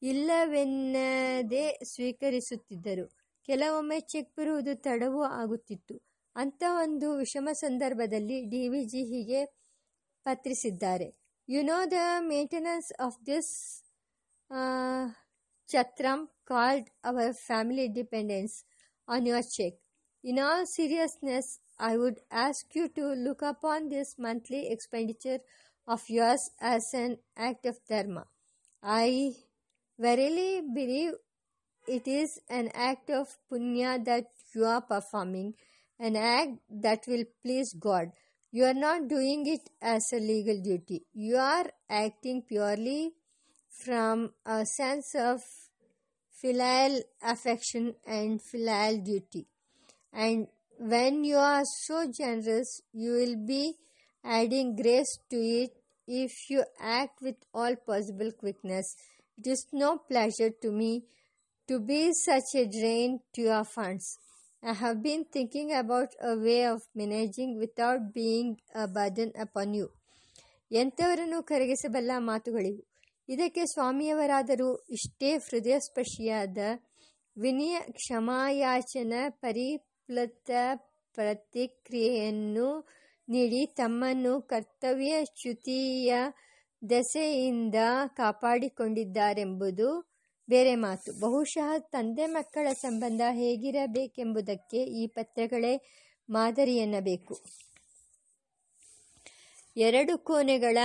ಇಲ್ಲವೆನ್ನದೇ ಸ್ವೀಕರಿಸುತ್ತಿದ್ದರು. ಕೆಲವೊಮ್ಮೆ ಚೆಕ್ ಬರುವುದು ತಡವೂ ಆಗುತ್ತಿತ್ತು. ಅಂಥ ಒಂದು ವಿಷಮ ಸಂದರ್ಭದಲ್ಲಿ ಡಿ ವಿ ಜಿ ಹೀಗೆ ಪತ್ರಿಸಿದ್ದಾರೆ. You know the maintenance of this chatram called our family dependence on your check in all seriousness I would ask you to look upon this monthly expenditure of yours as an act of dharma. I verily believe it is an act of punya that you are performing, an act that will please God. You are not doing it as a legal duty. You are acting purely from a sense of filial affection and filial duty. And when you are so generous, you will be adding grace to it if you act with all possible quickness. It is no pleasure to me to be such a drain to your funds. I have been thinking about a way of managing without being a burden upon you. ಎಂಥವರನ್ನು ಕರಗಿಸಬಲ್ಲ ಮಾತುಗಳಿವು ಇದಕ್ಕೆ ಸ್ವಾಮಿಯವರಾದರೂ ಇಷ್ಟೇ ಹೃದಯಸ್ಪರ್ಶಿಯಾದ ವಿನಯ ಕ್ಷಮಾಯಾಚನ ಪರಿಪ್ಲತ ಪ್ರತಿಕ್ರಿಯೆಯನ್ನು ನೀಡಿ ತಮ್ಮನ್ನು ಕರ್ತವ್ಯ ಶ್ಯುತಿಯ ದೆಸೆಯಿಂದ ಕಾಪಾಡಿಕೊಂಡಿದ್ದಾರೆಂಬುದು ಬೇರೆ ಮಾತು. ಬಹುಶಃ ತಂದೆ ಮಕ್ಕಳ ಸಂಬಂಧ ಹೇಗಿರಬೇಕೆಂಬುದಕ್ಕೆ ಈ ಪತ್ರಗಳೇ ಮಾದರಿಯನ್ನಬೇಕು ಎರಡು ಕೋಣೆಗಳ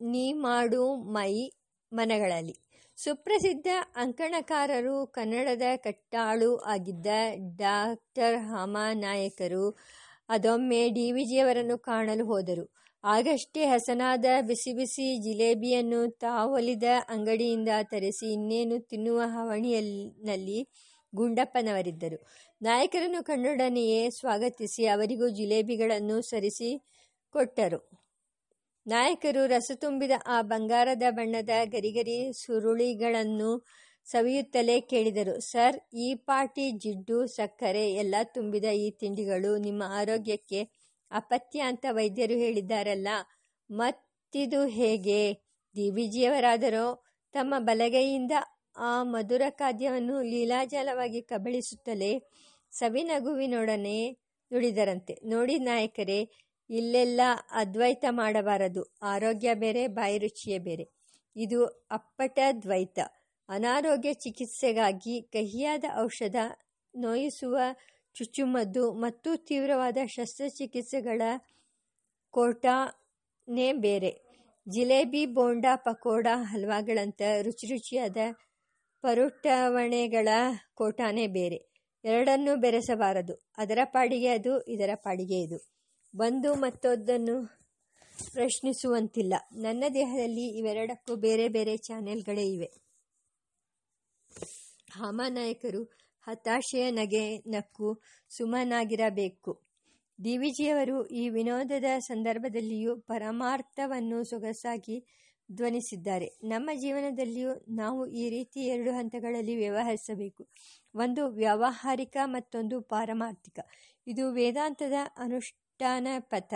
ನೀ ಮಾಡು ಮೈ ಮನಗಳಲ್ಲಿ. ಸುಪ್ರಸಿದ್ಧ ಅಂಕಣಕಾರರು ಕನ್ನಡದ ಕಟ್ಟಾಳು ಆಗಿದ್ದ ಡಾಕ್ಟರ್ ನಾಯಕರು ಅದೊಮ್ಮೆ ಡಿ ವಿಜಿಯವರನ್ನು ಕಾಣಲು ಹೋದರು. ಆಗಷ್ಟೇ ಹಸನಾದ ಬಿಸಿ ಬಿಸಿ ಜಿಲೇಬಿಯನ್ನು ತಾವೊಲಿದ ಅಂಗಡಿಯಿಂದ ತರಿಸಿ ಇನ್ನೇನು ತಿನ್ನುವ ಹವಣಿಯಲ್ಲಿ ಗುಂಡಪ್ಪನವರಿದ್ದರು. ನಾಯಕರನ್ನು ಕಣ್ಣೊಡನೆಯೇ ಸ್ವಾಗತಿಸಿ ಅವರಿಗೂ ಜಿಲೇಬಿಗಳನ್ನು ಸರಿಸಿ ಕೊಟ್ಟರು. ನಾಯಕರು ರಸ ತುಂಬಿದ ಆ ಬಂಗಾರದ ಬಣ್ಣದ ಗರಿಗರಿ ಸುರುಳಿಗಳನ್ನು ಸವಿಯುತ್ತಲೇ ಕೇಳಿದರು. ಸರ್, ಈ ಪಾಟಿ ಜಿಡ್ಡು, ಸಕ್ಕರೆ ಎಲ್ಲ ತುಂಬಿದ ಈ ತಿಂಡಿಗಳು ನಿಮ್ಮ ಆರೋಗ್ಯಕ್ಕೆ ಅಪತ್ಯ ಅಂತ ವೈದ್ಯರು ಹೇಳಿದ್ದಾರಲ್ಲ. ಮತ್ತಿದು ಹೇಗೆ? ಬಿ ತಮ್ಮ ಬಲಗೈಯಿಂದ ಆ ಮಧುರ ಖಾದ್ಯವನ್ನು ಲೀಲಾಜಾಲವಾಗಿ ಕಬಳಿಸುತ್ತಲೇ ಸವಿನಗುವಿನೊಡನೆ ನುಡಿದರಂತೆ. ನೋಡಿ ನಾಯಕರೇ ಇಲ್ಲೆಲ್ಲ ಅದ್ವೈತ ಮಾಡಬಾರದು. ಆರೋಗ್ಯ ಬೇರೆ, ಬಾಯಿ ರುಚಿಯೇ ಬೇರೆ. ಇದು ಅಪ್ಪಟ ದ್ವೈತ. ಅನಾರೋಗ್ಯ ಚಿಕಿತ್ಸೆಗಾಗಿ ಕಹಿಯಾದ ಔಷಧ ನೋಯಿಸುವ ಚುಚ್ಚುಮದ್ದು ಮತ್ತು ತೀವ್ರವಾದ ಶಸ್ತ್ರಚಿಕಿತ್ಸೆಗಳ ಕೋಟಾನೇ ಬೇರೆ. ಜಿಲೇಬಿ, ಬೋಂಡ, ಪಕೋಡ, ಹಲ್ವಾಗಳಂಥ ರುಚಿ ರುಚಿಯಾದ ಪರುಟವಣೆಗಳ ಕೋಟಾನೇ ಬೇರೆ. ಎರಡನ್ನೂ ಬೆರೆಸಬಾರದು. ಅದರ ಪಾಡಿಗೆ ಅದು, ಇದರ ಪಾಡಿಗೆ ಇದು. ಒಂದು ಮತ್ತೊದ್ದನ್ನು ಪ್ರಶ್ನಿಸುವಂತಿಲ್ಲ. ನನ್ನ ದೇಹದಲ್ಲಿ ಇವೆರಡಕ್ಕೂ ಬೇರೆ ಬೇರೆ ಚಾನೆಲ್ಗಳೇ ಇವೆ. ಹಾಮಾನಾಯಕರು ಹತಾಶೆಯ ನಗೆ ನಕ್ಕು ಸುಮನಾಗಿರಬೇಕು. ಡಿ ವಿಜಿಯವರು ಈ ವಿನೋದದ ಸಂದರ್ಭದಲ್ಲಿಯೂ ಪರಮಾರ್ಥವನ್ನು ಸೊಗಸಾಗಿ ಧ್ವನಿಸಿದ್ದಾರೆ. ನಮ್ಮ ಜೀವನದಲ್ಲಿಯೂ ನಾವು ಈ ರೀತಿ ಎರಡು ಹಂತಗಳಲ್ಲಿ ವ್ಯವಹರಿಸಬೇಕು. ಒಂದು ವ್ಯಾವಹಾರಿಕ ಮತ್ತೊಂದು ಪಾರಮಾರ್ಥಿಕ. ಇದು ವೇದಾಂತದ ಅನುಷ್ಠಾನ ಪಥ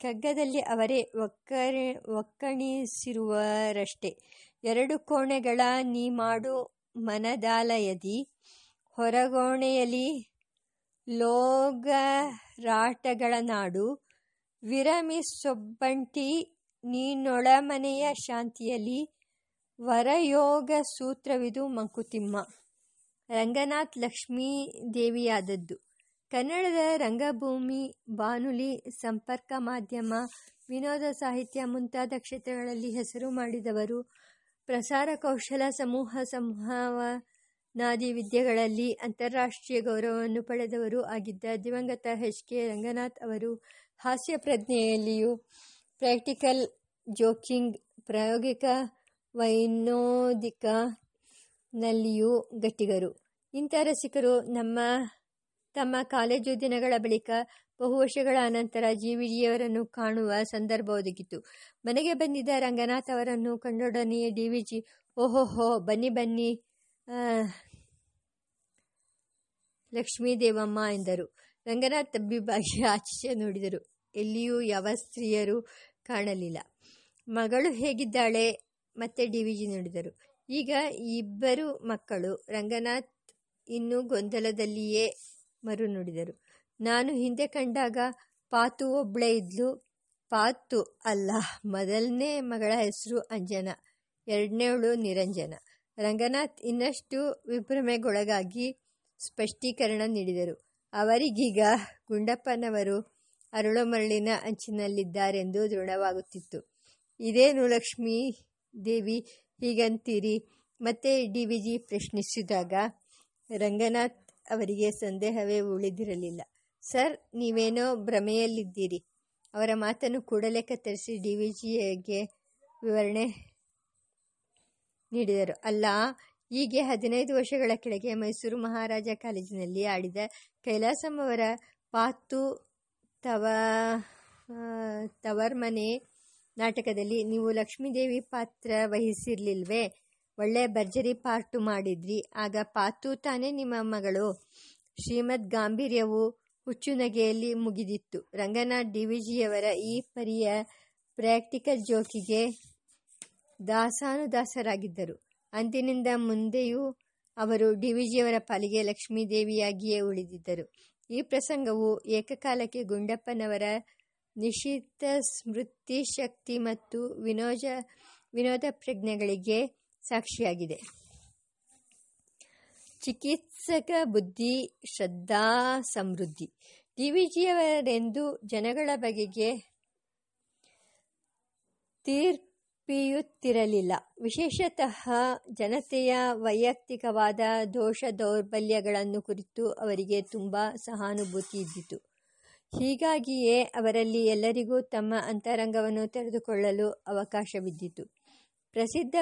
ಕಗ್ಗದಲ್ಲಿ ಅವರೇ ಒಕ್ಕರಿ, ಒಕ್ಕಣಿಸಿರುವರಷ್ಟೇ. ಎರಡು ಕೋಣೆಗಳ ನೀ ಮಾಡು ಮನದಾಲಯದಿ, ಹೊರಗೋಣೆಯಲ್ಲಿ ಲೋಗರಾಟಗಳ ನಾಡು, ವಿರಮಿಸೊಬ್ಬಂಟಿ ನೀನೊಳಮನೆಯ ಶಾಂತಿಯಲ್ಲಿ ವರಯೋಗ ಸೂತ್ರವಿದು ಮಂಕುತಿಮ್ಮ. ರಂಗನಾಥ್ ಲಕ್ಷ್ಮೀದೇವಿಯಾದದ್ದು. ಕನ್ನಡದ ರಂಗಭೂಮಿ, ಬಾನುಲಿ, ಸಂಪರ್ಕ ಮಾಧ್ಯಮ, ವಿನೋದ ಸಾಹಿತ್ಯ ಮುಂತಾದ ಕ್ಷೇತ್ರಗಳಲ್ಲಿ ಹೆಸರು ಮಾಡಿದವರು. ಪ್ರಸಾರ ಕೌಶಲ ಸಮೂಹ ಸಂವಹನಾದಿ ವಿದ್ಯೆಗಳಲ್ಲಿ ಅಂತಾರಾಷ್ಟ್ರೀಯ ಗೌರವವನ್ನು ಪಡೆದವರು ಆಗಿದ್ದ ದಿವಂಗತ ಎಚ್ ಕೆ ರಂಗನಾಥ್ ಅವರು ಹಾಸ್ಯ ಪ್ರಜ್ಞೆಯಲ್ಲಿಯೂ ಪ್ರಾಕ್ಟಿಕಲ್ ಜೋಕಿಂಗ್, ಪ್ರಾಯೋಗಿಕ ವೈನೋದಿಕನಲ್ಲಿಯೂ ಗಟ್ಟಿಗರು. ಇಂಥ ರಸಿಕರು ನಮ್ಮ ತಮ್ಮ ಕಾಲೇಜು ದಿನಗಳ ಬಳಿಕ ಬಹು ವರ್ಷಗಳ ಅನಂತರ ಜಿ ವಿಜಿಯವರನ್ನು ಕಾಣುವ ಸಂದರ್ಭ ಒದಗಿತು. ಮನೆಗೆ ಬಂದಿದ್ದ ರಂಗನಾಥ್ ಅವರನ್ನು ಕಂಡೊಡನೆಯೇ ಡಿ ವಿ ಜಿ ಓಹೋಹೋ, ಬನ್ನಿ ಬನ್ನಿ ಲಕ್ಷ್ಮೀದೇವಮ್ಮ ಎಂದರು. ರಂಗನಾಥ್ ತಬ್ಬಿಬಾಗಿ ಆಚೆ ನೋಡಿದರು. ಎಲ್ಲಿಯೂ ಯಾವ ಸ್ತ್ರೀಯರು ಕಾಣಲಿಲ್ಲ. ಮಗಳು ಹೇಗಿದ್ದಾಳೆ ಮತ್ತೆ ಡಿ ವಿ ಜಿ ನೋಡಿದರು. ಈಗ ಇಬ್ಬರು ಮಕ್ಕಳು, ರಂಗನಾಥ್ ಇನ್ನೂ ಗೊಂದಲದಲ್ಲಿಯೇ ಮರು ನುಡಿದರು. ನಾನು ಹಿಂದೆ ಕಂಡಾಗ ಪಾತು ಒಬ್ಳೆ ಇದ್ಲು. ಪಾತು ಅಲ್ಲ, ಮೊದಲನೇ ಮಗಳ ಹೆಸರು ಅಂಜನ ಎರಡನೇವಳು ನಿರಂಜನ. ರಂಗನಾಥ್ ಇನ್ನಷ್ಟು ವಿಭ್ರಮೆಗೊಳಗಾಗಿ ಸ್ಪಷ್ಟೀಕರಣ ನೀಡಿದರು. ಅವರಿಗೀಗ ಗುಂಡಪ್ಪನವರು ಅರಳುಮರಳಿನ ಅಂಚಿನಲ್ಲಿದ್ದಾರೆಂದು ದೃಢವಾಗುತ್ತಿತ್ತು. ಇದೇನು ಲಕ್ಷ್ಮೀ ದೇವಿ, ಹೀಗಂತೀರಿ? ಮತ್ತೆ ಡಿ ವಿ ಜಿ ಪ್ರಶ್ನಿಸಿದಾಗ ರಂಗನಾಥ್ ಅವರಿಗೆ ಸಂದೇಹವೇ ಉಳಿದಿರಲಿಲ್ಲ. ಸರ್, ನೀವೇನೋ ಭ್ರಮೆಯಲ್ಲಿದ್ದೀರಿ. ಅವರ ಮಾತನ್ನು ಕೂಡಲೇ ಕತ್ತರಿಸಿ ಡಿ ವಿ ಜಿಗೆ ವಿವರಣೆ ನೀಡಿದರು. ಅಲ್ಲ, ಹೀಗೆ ಹದಿನೈದು ವರ್ಷಗಳ ಕೆಳಗೆ ಮೈಸೂರು ಮಹಾರಾಜ ಕಾಲೇಜಿನಲ್ಲಿ ಆಡಿದ ಕೈಲಾಸಮ್ಮವರ ಪಾತು ತವ ತವರ್ಮನೆ ನಾಟಕದಲ್ಲಿ ನೀವು ಲಕ್ಷ್ಮೀದೇವಿ ಪಾತ್ರ ವಹಿಸಿರ್ಲಿಲ್ವೇ? ಒಳ್ಳೆ ಭರ್ಜರಿ ಪಾರ್ಟು ಮಾಡಿದ್ರಿ. ಆಗ ಪಾತು ತಾನೇ ನಿಮ್ಮ ಮಗಳು. ಶ್ರೀಮದ್ ಗಾಂಭೀರ್ಯವು ಹುಚ್ಚುನಗೆಯಲ್ಲಿ ಮುಗಿದಿತ್ತು. ರಂಗನಾಥ್ ಡಿ ವಿ ಜಿಯವರ ಈ ಪರಿಯ ಪ್ರಾಕ್ಟಿಕಲ್ ಜೋಕಿಗೆ ದಾಸಾನುದಾಸರಾಗಿದ್ದರು. ಅಂದಿನಿಂದ ಮುಂದೆಯೂ ಅವರು ಡಿ ವಿ ಜಿಯವರ ಪಾಲಿಗೆ ಲಕ್ಷ್ಮೀದೇವಿಯಾಗಿಯೇ ಉಳಿದಿದ್ದರು. ಈ ಪ್ರಸಂಗವು ಏಕಕಾಲಕ್ಕೆ ಗುಂಡಪ್ಪನವರ ನಿಶ್ಚಿತ ಸ್ಮೃತಿ ಶಕ್ತಿ ಮತ್ತು ವಿನೋಜ, ವಿನೋದ ಪ್ರಜ್ಞೆಗಳಿಗೆ ಸಾಕ್ಷಿಯಾಗಿದೆ. ಚಿಕಿತ್ಸಕ ಬುದ್ಧಿ, ಶ್ರದ್ಧಾ, ಸಮೃದ್ಧಿ. ಡಿ ವಿ ಜಿಯವರೆಂದು ಜನಗಳ ಬಗೆಗೆ ತೀರ್ಪಿಯುತ್ತಿರಲಿಲ್ಲ. ವಿಶೇಷತಃ ಜನತೆಯ ವೈಯಕ್ತಿಕವಾದ ದೋಷ ದೌರ್ಬಲ್ಯಗಳನ್ನು ಕುರಿತು ಅವರಿಗೆ ತುಂಬ ಸಹಾನುಭೂತಿ ಇದ್ದಿತು. ಹೀಗಾಗಿಯೇ ಅವರಲ್ಲಿ ಎಲ್ಲರಿಗೂ ತಮ್ಮ ಅಂತರಂಗವನ್ನು ತೆರೆದುಕೊಳ್ಳಲು ಅವಕಾಶವಿದ್ದಿತು. ಪ್ರಸಿದ್ಧ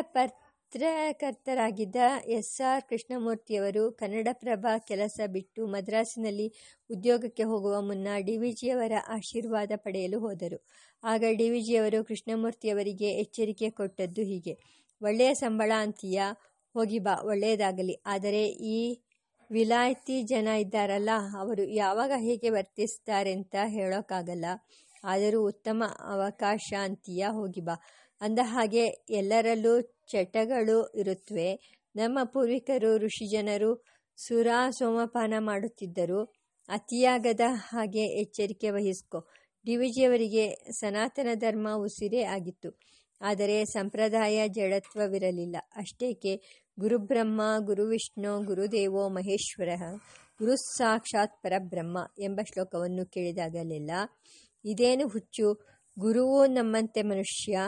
ಪತ್ರಕರ್ತರಾಗಿದ್ದ ಎಸ್ ಆರ್ ಕೃಷ್ಣಮೂರ್ತಿಯವರು ಕನ್ನಡಪ್ರಭ ಕೆಲಸ ಬಿಟ್ಟು ಮದ್ರಾಸಿನಲ್ಲಿ ಉದ್ಯೋಗಕ್ಕೆ ಹೋಗುವ ಮುನ್ನ ಡಿ ವಿ ಜಿಯವರ ಆಶೀರ್ವಾದ ಪಡೆಯಲು ಹೋದರು. ಆಗ ಡಿ ವಿ ಜಿಯವರು ಕೃಷ್ಣಮೂರ್ತಿಯವರಿಗೆ ಎಚ್ಚರಿಕೆ ಕೊಟ್ಟದ್ದು ಹೀಗೆ. ಒಳ್ಳೆಯ ಸಂಬಳ ಅಂತೀಯ, ಹೋಗಿ ಬಾ, ಒಳ್ಳೆಯದಾಗಲಿ. ಆದರೆ ಈ ವಿಲಾಯಿತಿ ಜನ ಇದ್ದಾರಲ್ಲ, ಅವರು ಯಾವಾಗ ಹೇಗೆ ವರ್ತಿಸ್ತಾರೆಂತ ಹೇಳೋಕ್ಕಾಗಲ್ಲ. ಆದರೂ ಉತ್ತಮ ಅವಕಾಶ ಅಂತೀಯ, ಹೋಗಿ ಬಾ. ಅಂದ ಹಾಗೆ ಎಲ್ಲರಲ್ಲೂ ಚಟಗಳು ಇರುತ್ತವೆ ನಮ್ಮ ಪೂರ್ವಿಕರು, ಋಷಿಜನರು ಸುರ ಸೋಮಪಾನ ಮಾಡುತ್ತಿದ್ದರು. ಅತಿಯಾಗದ ಹಾಗೆ ಎಚ್ಚರಿಕೆ ವಹಿಸ್ಕೊ. ಡಿ ವಿಜಿಯವರಿಗೆ ಸನಾತನ ಧರ್ಮ ಉಸಿರೇ ಆಗಿತ್ತು. ಆದರೆ ಸಂಪ್ರದಾಯ ಜಡತ್ವವಿರಲಿಲ್ಲ. ಅಷ್ಟೇಕೆ, ಗುರುಬ್ರಹ್ಮ, ಗುರುವಿಷ್ಣು, ಗುರುದೇವೋ ಮಹೇಶ್ವರ ಗುರು ಸಾಕ್ಷಾತ್ ಪರಬ್ರಹ್ಮ ಎಂಬ ಶ್ಲೋಕವನ್ನು ಕೇಳಿದಾಗಲೆಲ್ಲ ಇದೇನು ಹುಚ್ಚು? ಗುರುವೂ ನಮ್ಮಂತೆ ಮನುಷ್ಯ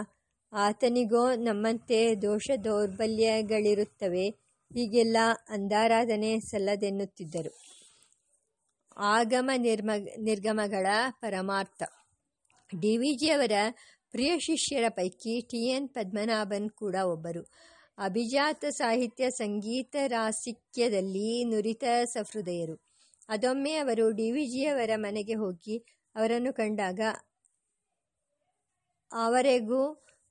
ಆತನಿಗೋ ನಮ್ಮಂತೆ ದೋಷ ದೌರ್ಬಲ್ಯಗಳಿರುತ್ತವೆ. ಹೀಗೆಲ್ಲ ಅಂಧಾರಾಧನೆ ಸಲ್ಲದೆನ್ನುತ್ತಿದ್ದರು. ಆಗಮ ನಿರ್ಮ, ನಿರ್ಗಮಗಳ ಪರಮಾರ್ಥ. ಡಿ ವಿ ಜಿಯವರ ಪ್ರಿಯ ಶಿಷ್ಯರ ಪೈಕಿ ಟಿ ಎನ್ ಪದ್ಮನಾಭನ್ ಕೂಡ ಒಬ್ಬರು. ಅಭಿಜಾತ ಸಾಹಿತ್ಯ ಸಂಗೀತ ರಾಸಿಕ್ಯದಲ್ಲಿ ನುರಿತ ಸಹೃದಯರು. ಅದೊಮ್ಮೆ ಅವರು ಡಿ ವಿ ಜಿಯವರ ಮನೆಗೆ ಹೋಗಿ ಅವರನ್ನು ಕಂಡಾಗ ಅವರೆಗೂ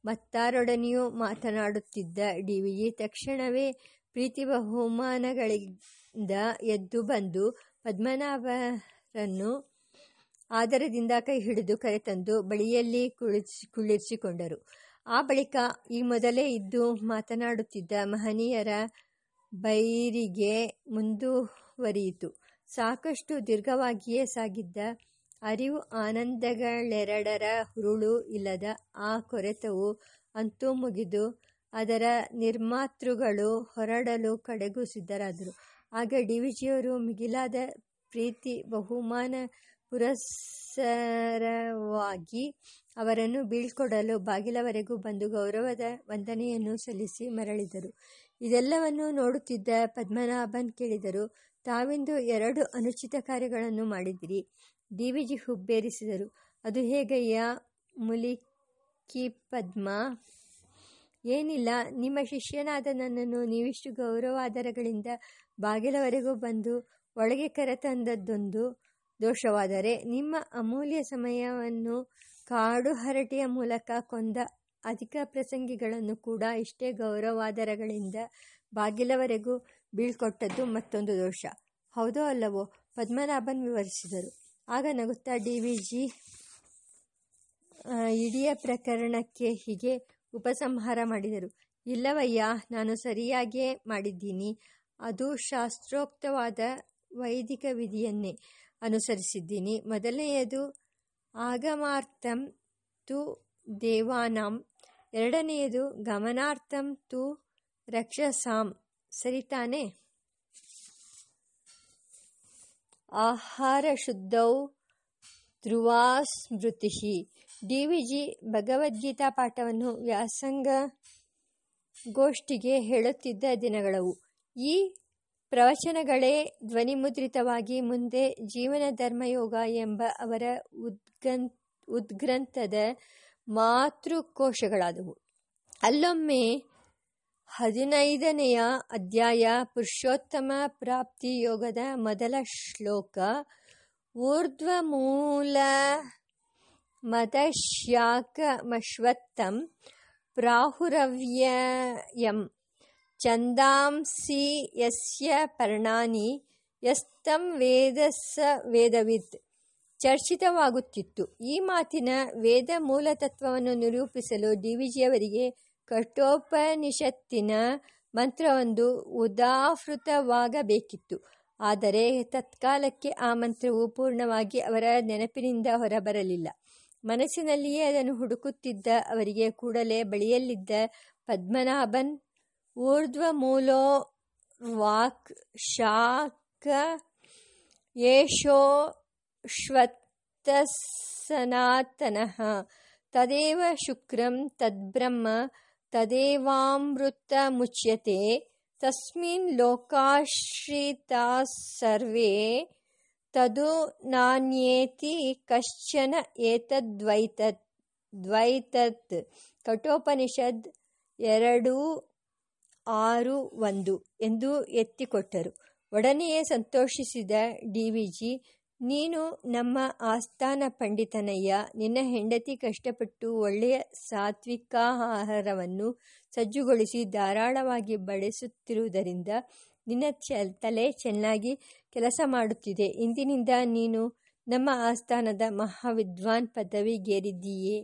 ಮತ್ತಾರೊಡನೆಯೂ ಮಾತನಾಡುತ್ತಿದ್ದ ಡಿ ವಿ ತಕ್ಷಣವೇ ಪ್ರೀತಿ ಬಹುಮಾನಗಳಿಂದ ಎದ್ದು ಬಂದು ಪದ್ಮನಾಭರನ್ನು ಆದರದಿಂದ ಕೈ ಹಿಡಿದು ಕರೆತಂದು ಬಳಿಯಲ್ಲಿ ಕುಳಿಸಿ ಕುಳ್ಳಿರಿಸಿಕೊಂಡರು. ಆ ಬಳಿಕ ಈ ಮೊದಲೇ ಇದ್ದು ಮಾತನಾಡುತ್ತಿದ್ದ ಮಹನೀಯರ ಬೈರಿಗೆ ಮುಂದುವರಿಯಿತು. ಸಾಕಷ್ಟು ದೀರ್ಘವಾಗಿಯೇ ಸಾಗಿದ್ದ ಅರಿವು ಆನಂದಗಳೆರಡರ ಹುರುಳು ಇಲ್ಲದ ಆ ಕೊರೆತವು ಅಂತೂ ಮುಗಿದು ಅದರ ನಿರ್ಮಾತೃಗಳು ಹೊರಡಲು ಕಡೆಗೂ ಸಿದ್ಧರಾದರು. ಆಗ ಡಿ ವಿಜಿಯವರು ಮಿಗಿಲಾದ ಪ್ರೀತಿ, ಬಹುಮಾನ, ಪುರಸ್ಸರವಾಗಿ ಅವರನ್ನು ಬೀಳ್ಕೊಡಲು ಬಾಗಿಲವರೆಗೂ ಬಂದು ಗೌರವದ ವಂದನೆಯನ್ನು ಸಲ್ಲಿಸಿ ಮರಳಿದರು. ಇದೆಲ್ಲವನ್ನು ನೋಡುತ್ತಿದ್ದ ಪದ್ಮನಾಭನ್ ಕೇಳಿದರು, ತಾವಿಂದು ಎರಡು ಅನುಚಿತ ಕಾರ್ಯಗಳನ್ನು ಮಾಡಿದಿರಿ ಡಿ ವಿ ಜಿ ಹುಬ್ಬೇರಿಸಿದರು ಅದು ಹೇಗಯ್ಯ ಮುಲಿಕಿ ಪದ್ಮ? ಏನಿಲ್ಲ, ನಿಮ್ಮ ಶಿಷ್ಯನಾದ ನನ್ನನ್ನು ನೀವಿಷ್ಟು ಗೌರವಾದರಗಳಿಂದ ಬಾಗಿಲವರೆಗೂ ಬಂದು ಒಳಗೆ ಕರೆತಂದದ್ದೊಂದು ದೋಷವಾದರೆ, ನಿಮ್ಮ ಅಮೂಲ್ಯ ಸಮಯವನ್ನು ಕಾಡು ಹರಟೆಯ ಮೂಲಕ ಕೊಂದ ಅಧಿಕ ಪ್ರಸಂಗಿಗಳನ್ನು ಕೂಡ ಇಷ್ಟೇ ಗೌರವಾದರಗಳಿಂದ ಬಾಗಿಲವರೆಗೂ ಬೀಳ್ಕೊಟ್ಟದ್ದು ಮತ್ತೊಂದು ದೋಷ. ಹೌದೋ ಅಲ್ಲವೋ? ಪದ್ಮನಾಭನ್ ವಿವರಿಸಿದರು. ಆಗ ನಗುತ್ತಾ ಡಿ ವಿ ಜಿ ಇಡೀ ಪ್ರಕರಣಕ್ಕೆ ಹೀಗೆ ಉಪಸಂಹಾರ ಮಾಡಿದರು. ಇಲ್ಲವಯ್ಯ, ನಾನು ಸರಿಯಾಗಿಯೇ ಮಾಡಿದ್ದೀನಿ. ಅದು ಶಾಸ್ತ್ರೋಕ್ತವಾದ ವೈದಿಕ ವಿಧಿಯನ್ನೇ ಅನುಸರಿಸಿದ್ದೀನಿ. ಮೊದಲನೆಯದು ಆಗಮಾರ್ಥಂ ತು ದೇವಾನಾಂ, ಎರಡನೆಯದು ಗಮನಾರ್ಥಂ ತು ರಕ್ಷಸಾಂ. ಸರಿತಾನೆ? ಆಹಾರ ಶುದ್ಧೌ ಧ್ರುವಾ ಸ್ಮೃತಿ ಡಿ ವಿ ಜಿ ಭಗವದ್ಗೀತಾ ಪಾಠವನ್ನು ವ್ಯಾಸಂಗ ಗೋಷ್ಠಿಗೆ ಹೇಳುತ್ತಿದ್ದ ದಿನಗಳವು. ಈ ಪ್ರವಚನಗಳೇ ಧ್ವನಿಮುದ್ರಿತವಾಗಿ ಮುಂದೆ ಜೀವನ ಧರ್ಮಯೋಗ ಎಂಬ ಅವರ ಉದ್ಗನ್, ಉದ್ಗ್ರಂಥದ ಮಾತೃಕೋಶಗಳಾದವು. ಅಲ್ಲೊಮ್ಮೆ ಹದಿನೈದನೆಯ ಅಧ್ಯಾಯ ಪುರುಷೋತ್ತಮ ಪ್ರಾಪ್ತಿ ಯೋಗದ ಮೊದಲ ಶ್ಲೋಕ. ಊರ್ಧ್ವಮೂಲ ಮದಶ್ಯಾಕಮಶ್ವತ್ತಂ ಪ್ರಾಹುರವ್ಯಯಂ ಚಂದಾಂಸಿ ಯಸ್ಯ ಪರ್ಣಾನಿ ಯಸ್ತಂ ವೇದಸ ವೇದವಿತ್ ಚರ್ಚಿತವಾಗುತ್ತಿತ್ತು. ಈ ಮಾತಿನ ವೇದ ಮೂಲತತ್ವವನ್ನು ನಿರೂಪಿಸಲು ಡಿ ವಿ ಜಿಯವರಿಗೆ ಕಠೋಪನಿಷತ್ತಿನ ಮಂತ್ರವೊಂದು ಉದಾಹೃತವಾಗಬೇಕಿತ್ತು. ಆದರೆ ತತ್ಕಾಲಕ್ಕೆ ಆ ಮಂತ್ರವು ಪೂರ್ಣವಾಗಿ ಅವರ ನೆನಪಿನಿಂದ ಹೊರಬರಲಿಲ್ಲ. ಮನಸ್ಸಿನಲ್ಲಿಯೇ ಅದನ್ನು ಹುಡುಕುತ್ತಿದ್ದ ಅವರಿಗೆ ಕೂಡಲೇ ಬಳಿಯಲ್ಲಿದ್ದ ಪದ್ಮನಾಭನ್ ಊರ್ಧ್ವ ಮೂಲೋ ವಾಕ್ ಶಾಕ ಯೇಷೋಶ್ವತ್ಥಸನಾತನಃ ತದೇವ ಶುಕ್ರಂ ತದ್ಬ್ರಹ್ಮ ತದೇವಾಮೃತಮುಚ್ಯತೆ ತಸ್ಮಿನ್ ಲೋಕಾಶ್ರಿತಾಸ್ಸರ್ವೇ ತದು ನಾನೇತಿ ಕಶ್ಚನ ಏತದ್ವೈತತ್ ದ್ವೈತತ್ ಕಠೋಪನಿಷದ್ ಎರಡು ಆರು ಒಂದು ಎಂದು ಎತ್ತಿಕೊಟ್ಟರು. ಒಡನೆಯೇ ಸಂತೋಷಿಸಿದ ಡಿ ವಿ ಜಿ ನೀನು ನಮ್ಮ ಆಸ್ಥಾನ ಪಂಡಿತನಯ್ಯ. ನಿನ್ನ ಹೆಂಡತಿ ಕಷ್ಟಪಟ್ಟು ಒಳ್ಳೆಯ ಸಾತ್ವಿಕಾಹಾರವನ್ನು ಸಜ್ಜುಗೊಳಿಸಿ ಧಾರಾಳವಾಗಿ ಬಳಸುತ್ತಿರುವುದರಿಂದ ನಿನ್ನ ಚ ತಲೆ ಚೆನ್ನಾಗಿ ಕೆಲಸ ಮಾಡುತ್ತಿದೆ. ಇಂದಿನಿಂದ ನೀನು ನಮ್ಮ ಆಸ್ಥಾನದ ಮಹಾವಿದ್ವಾನ್ ಪದವಿಗೇರಿದ್ದೀಯೇ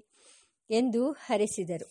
ಎಂದು ಹರಿಸಿದರು.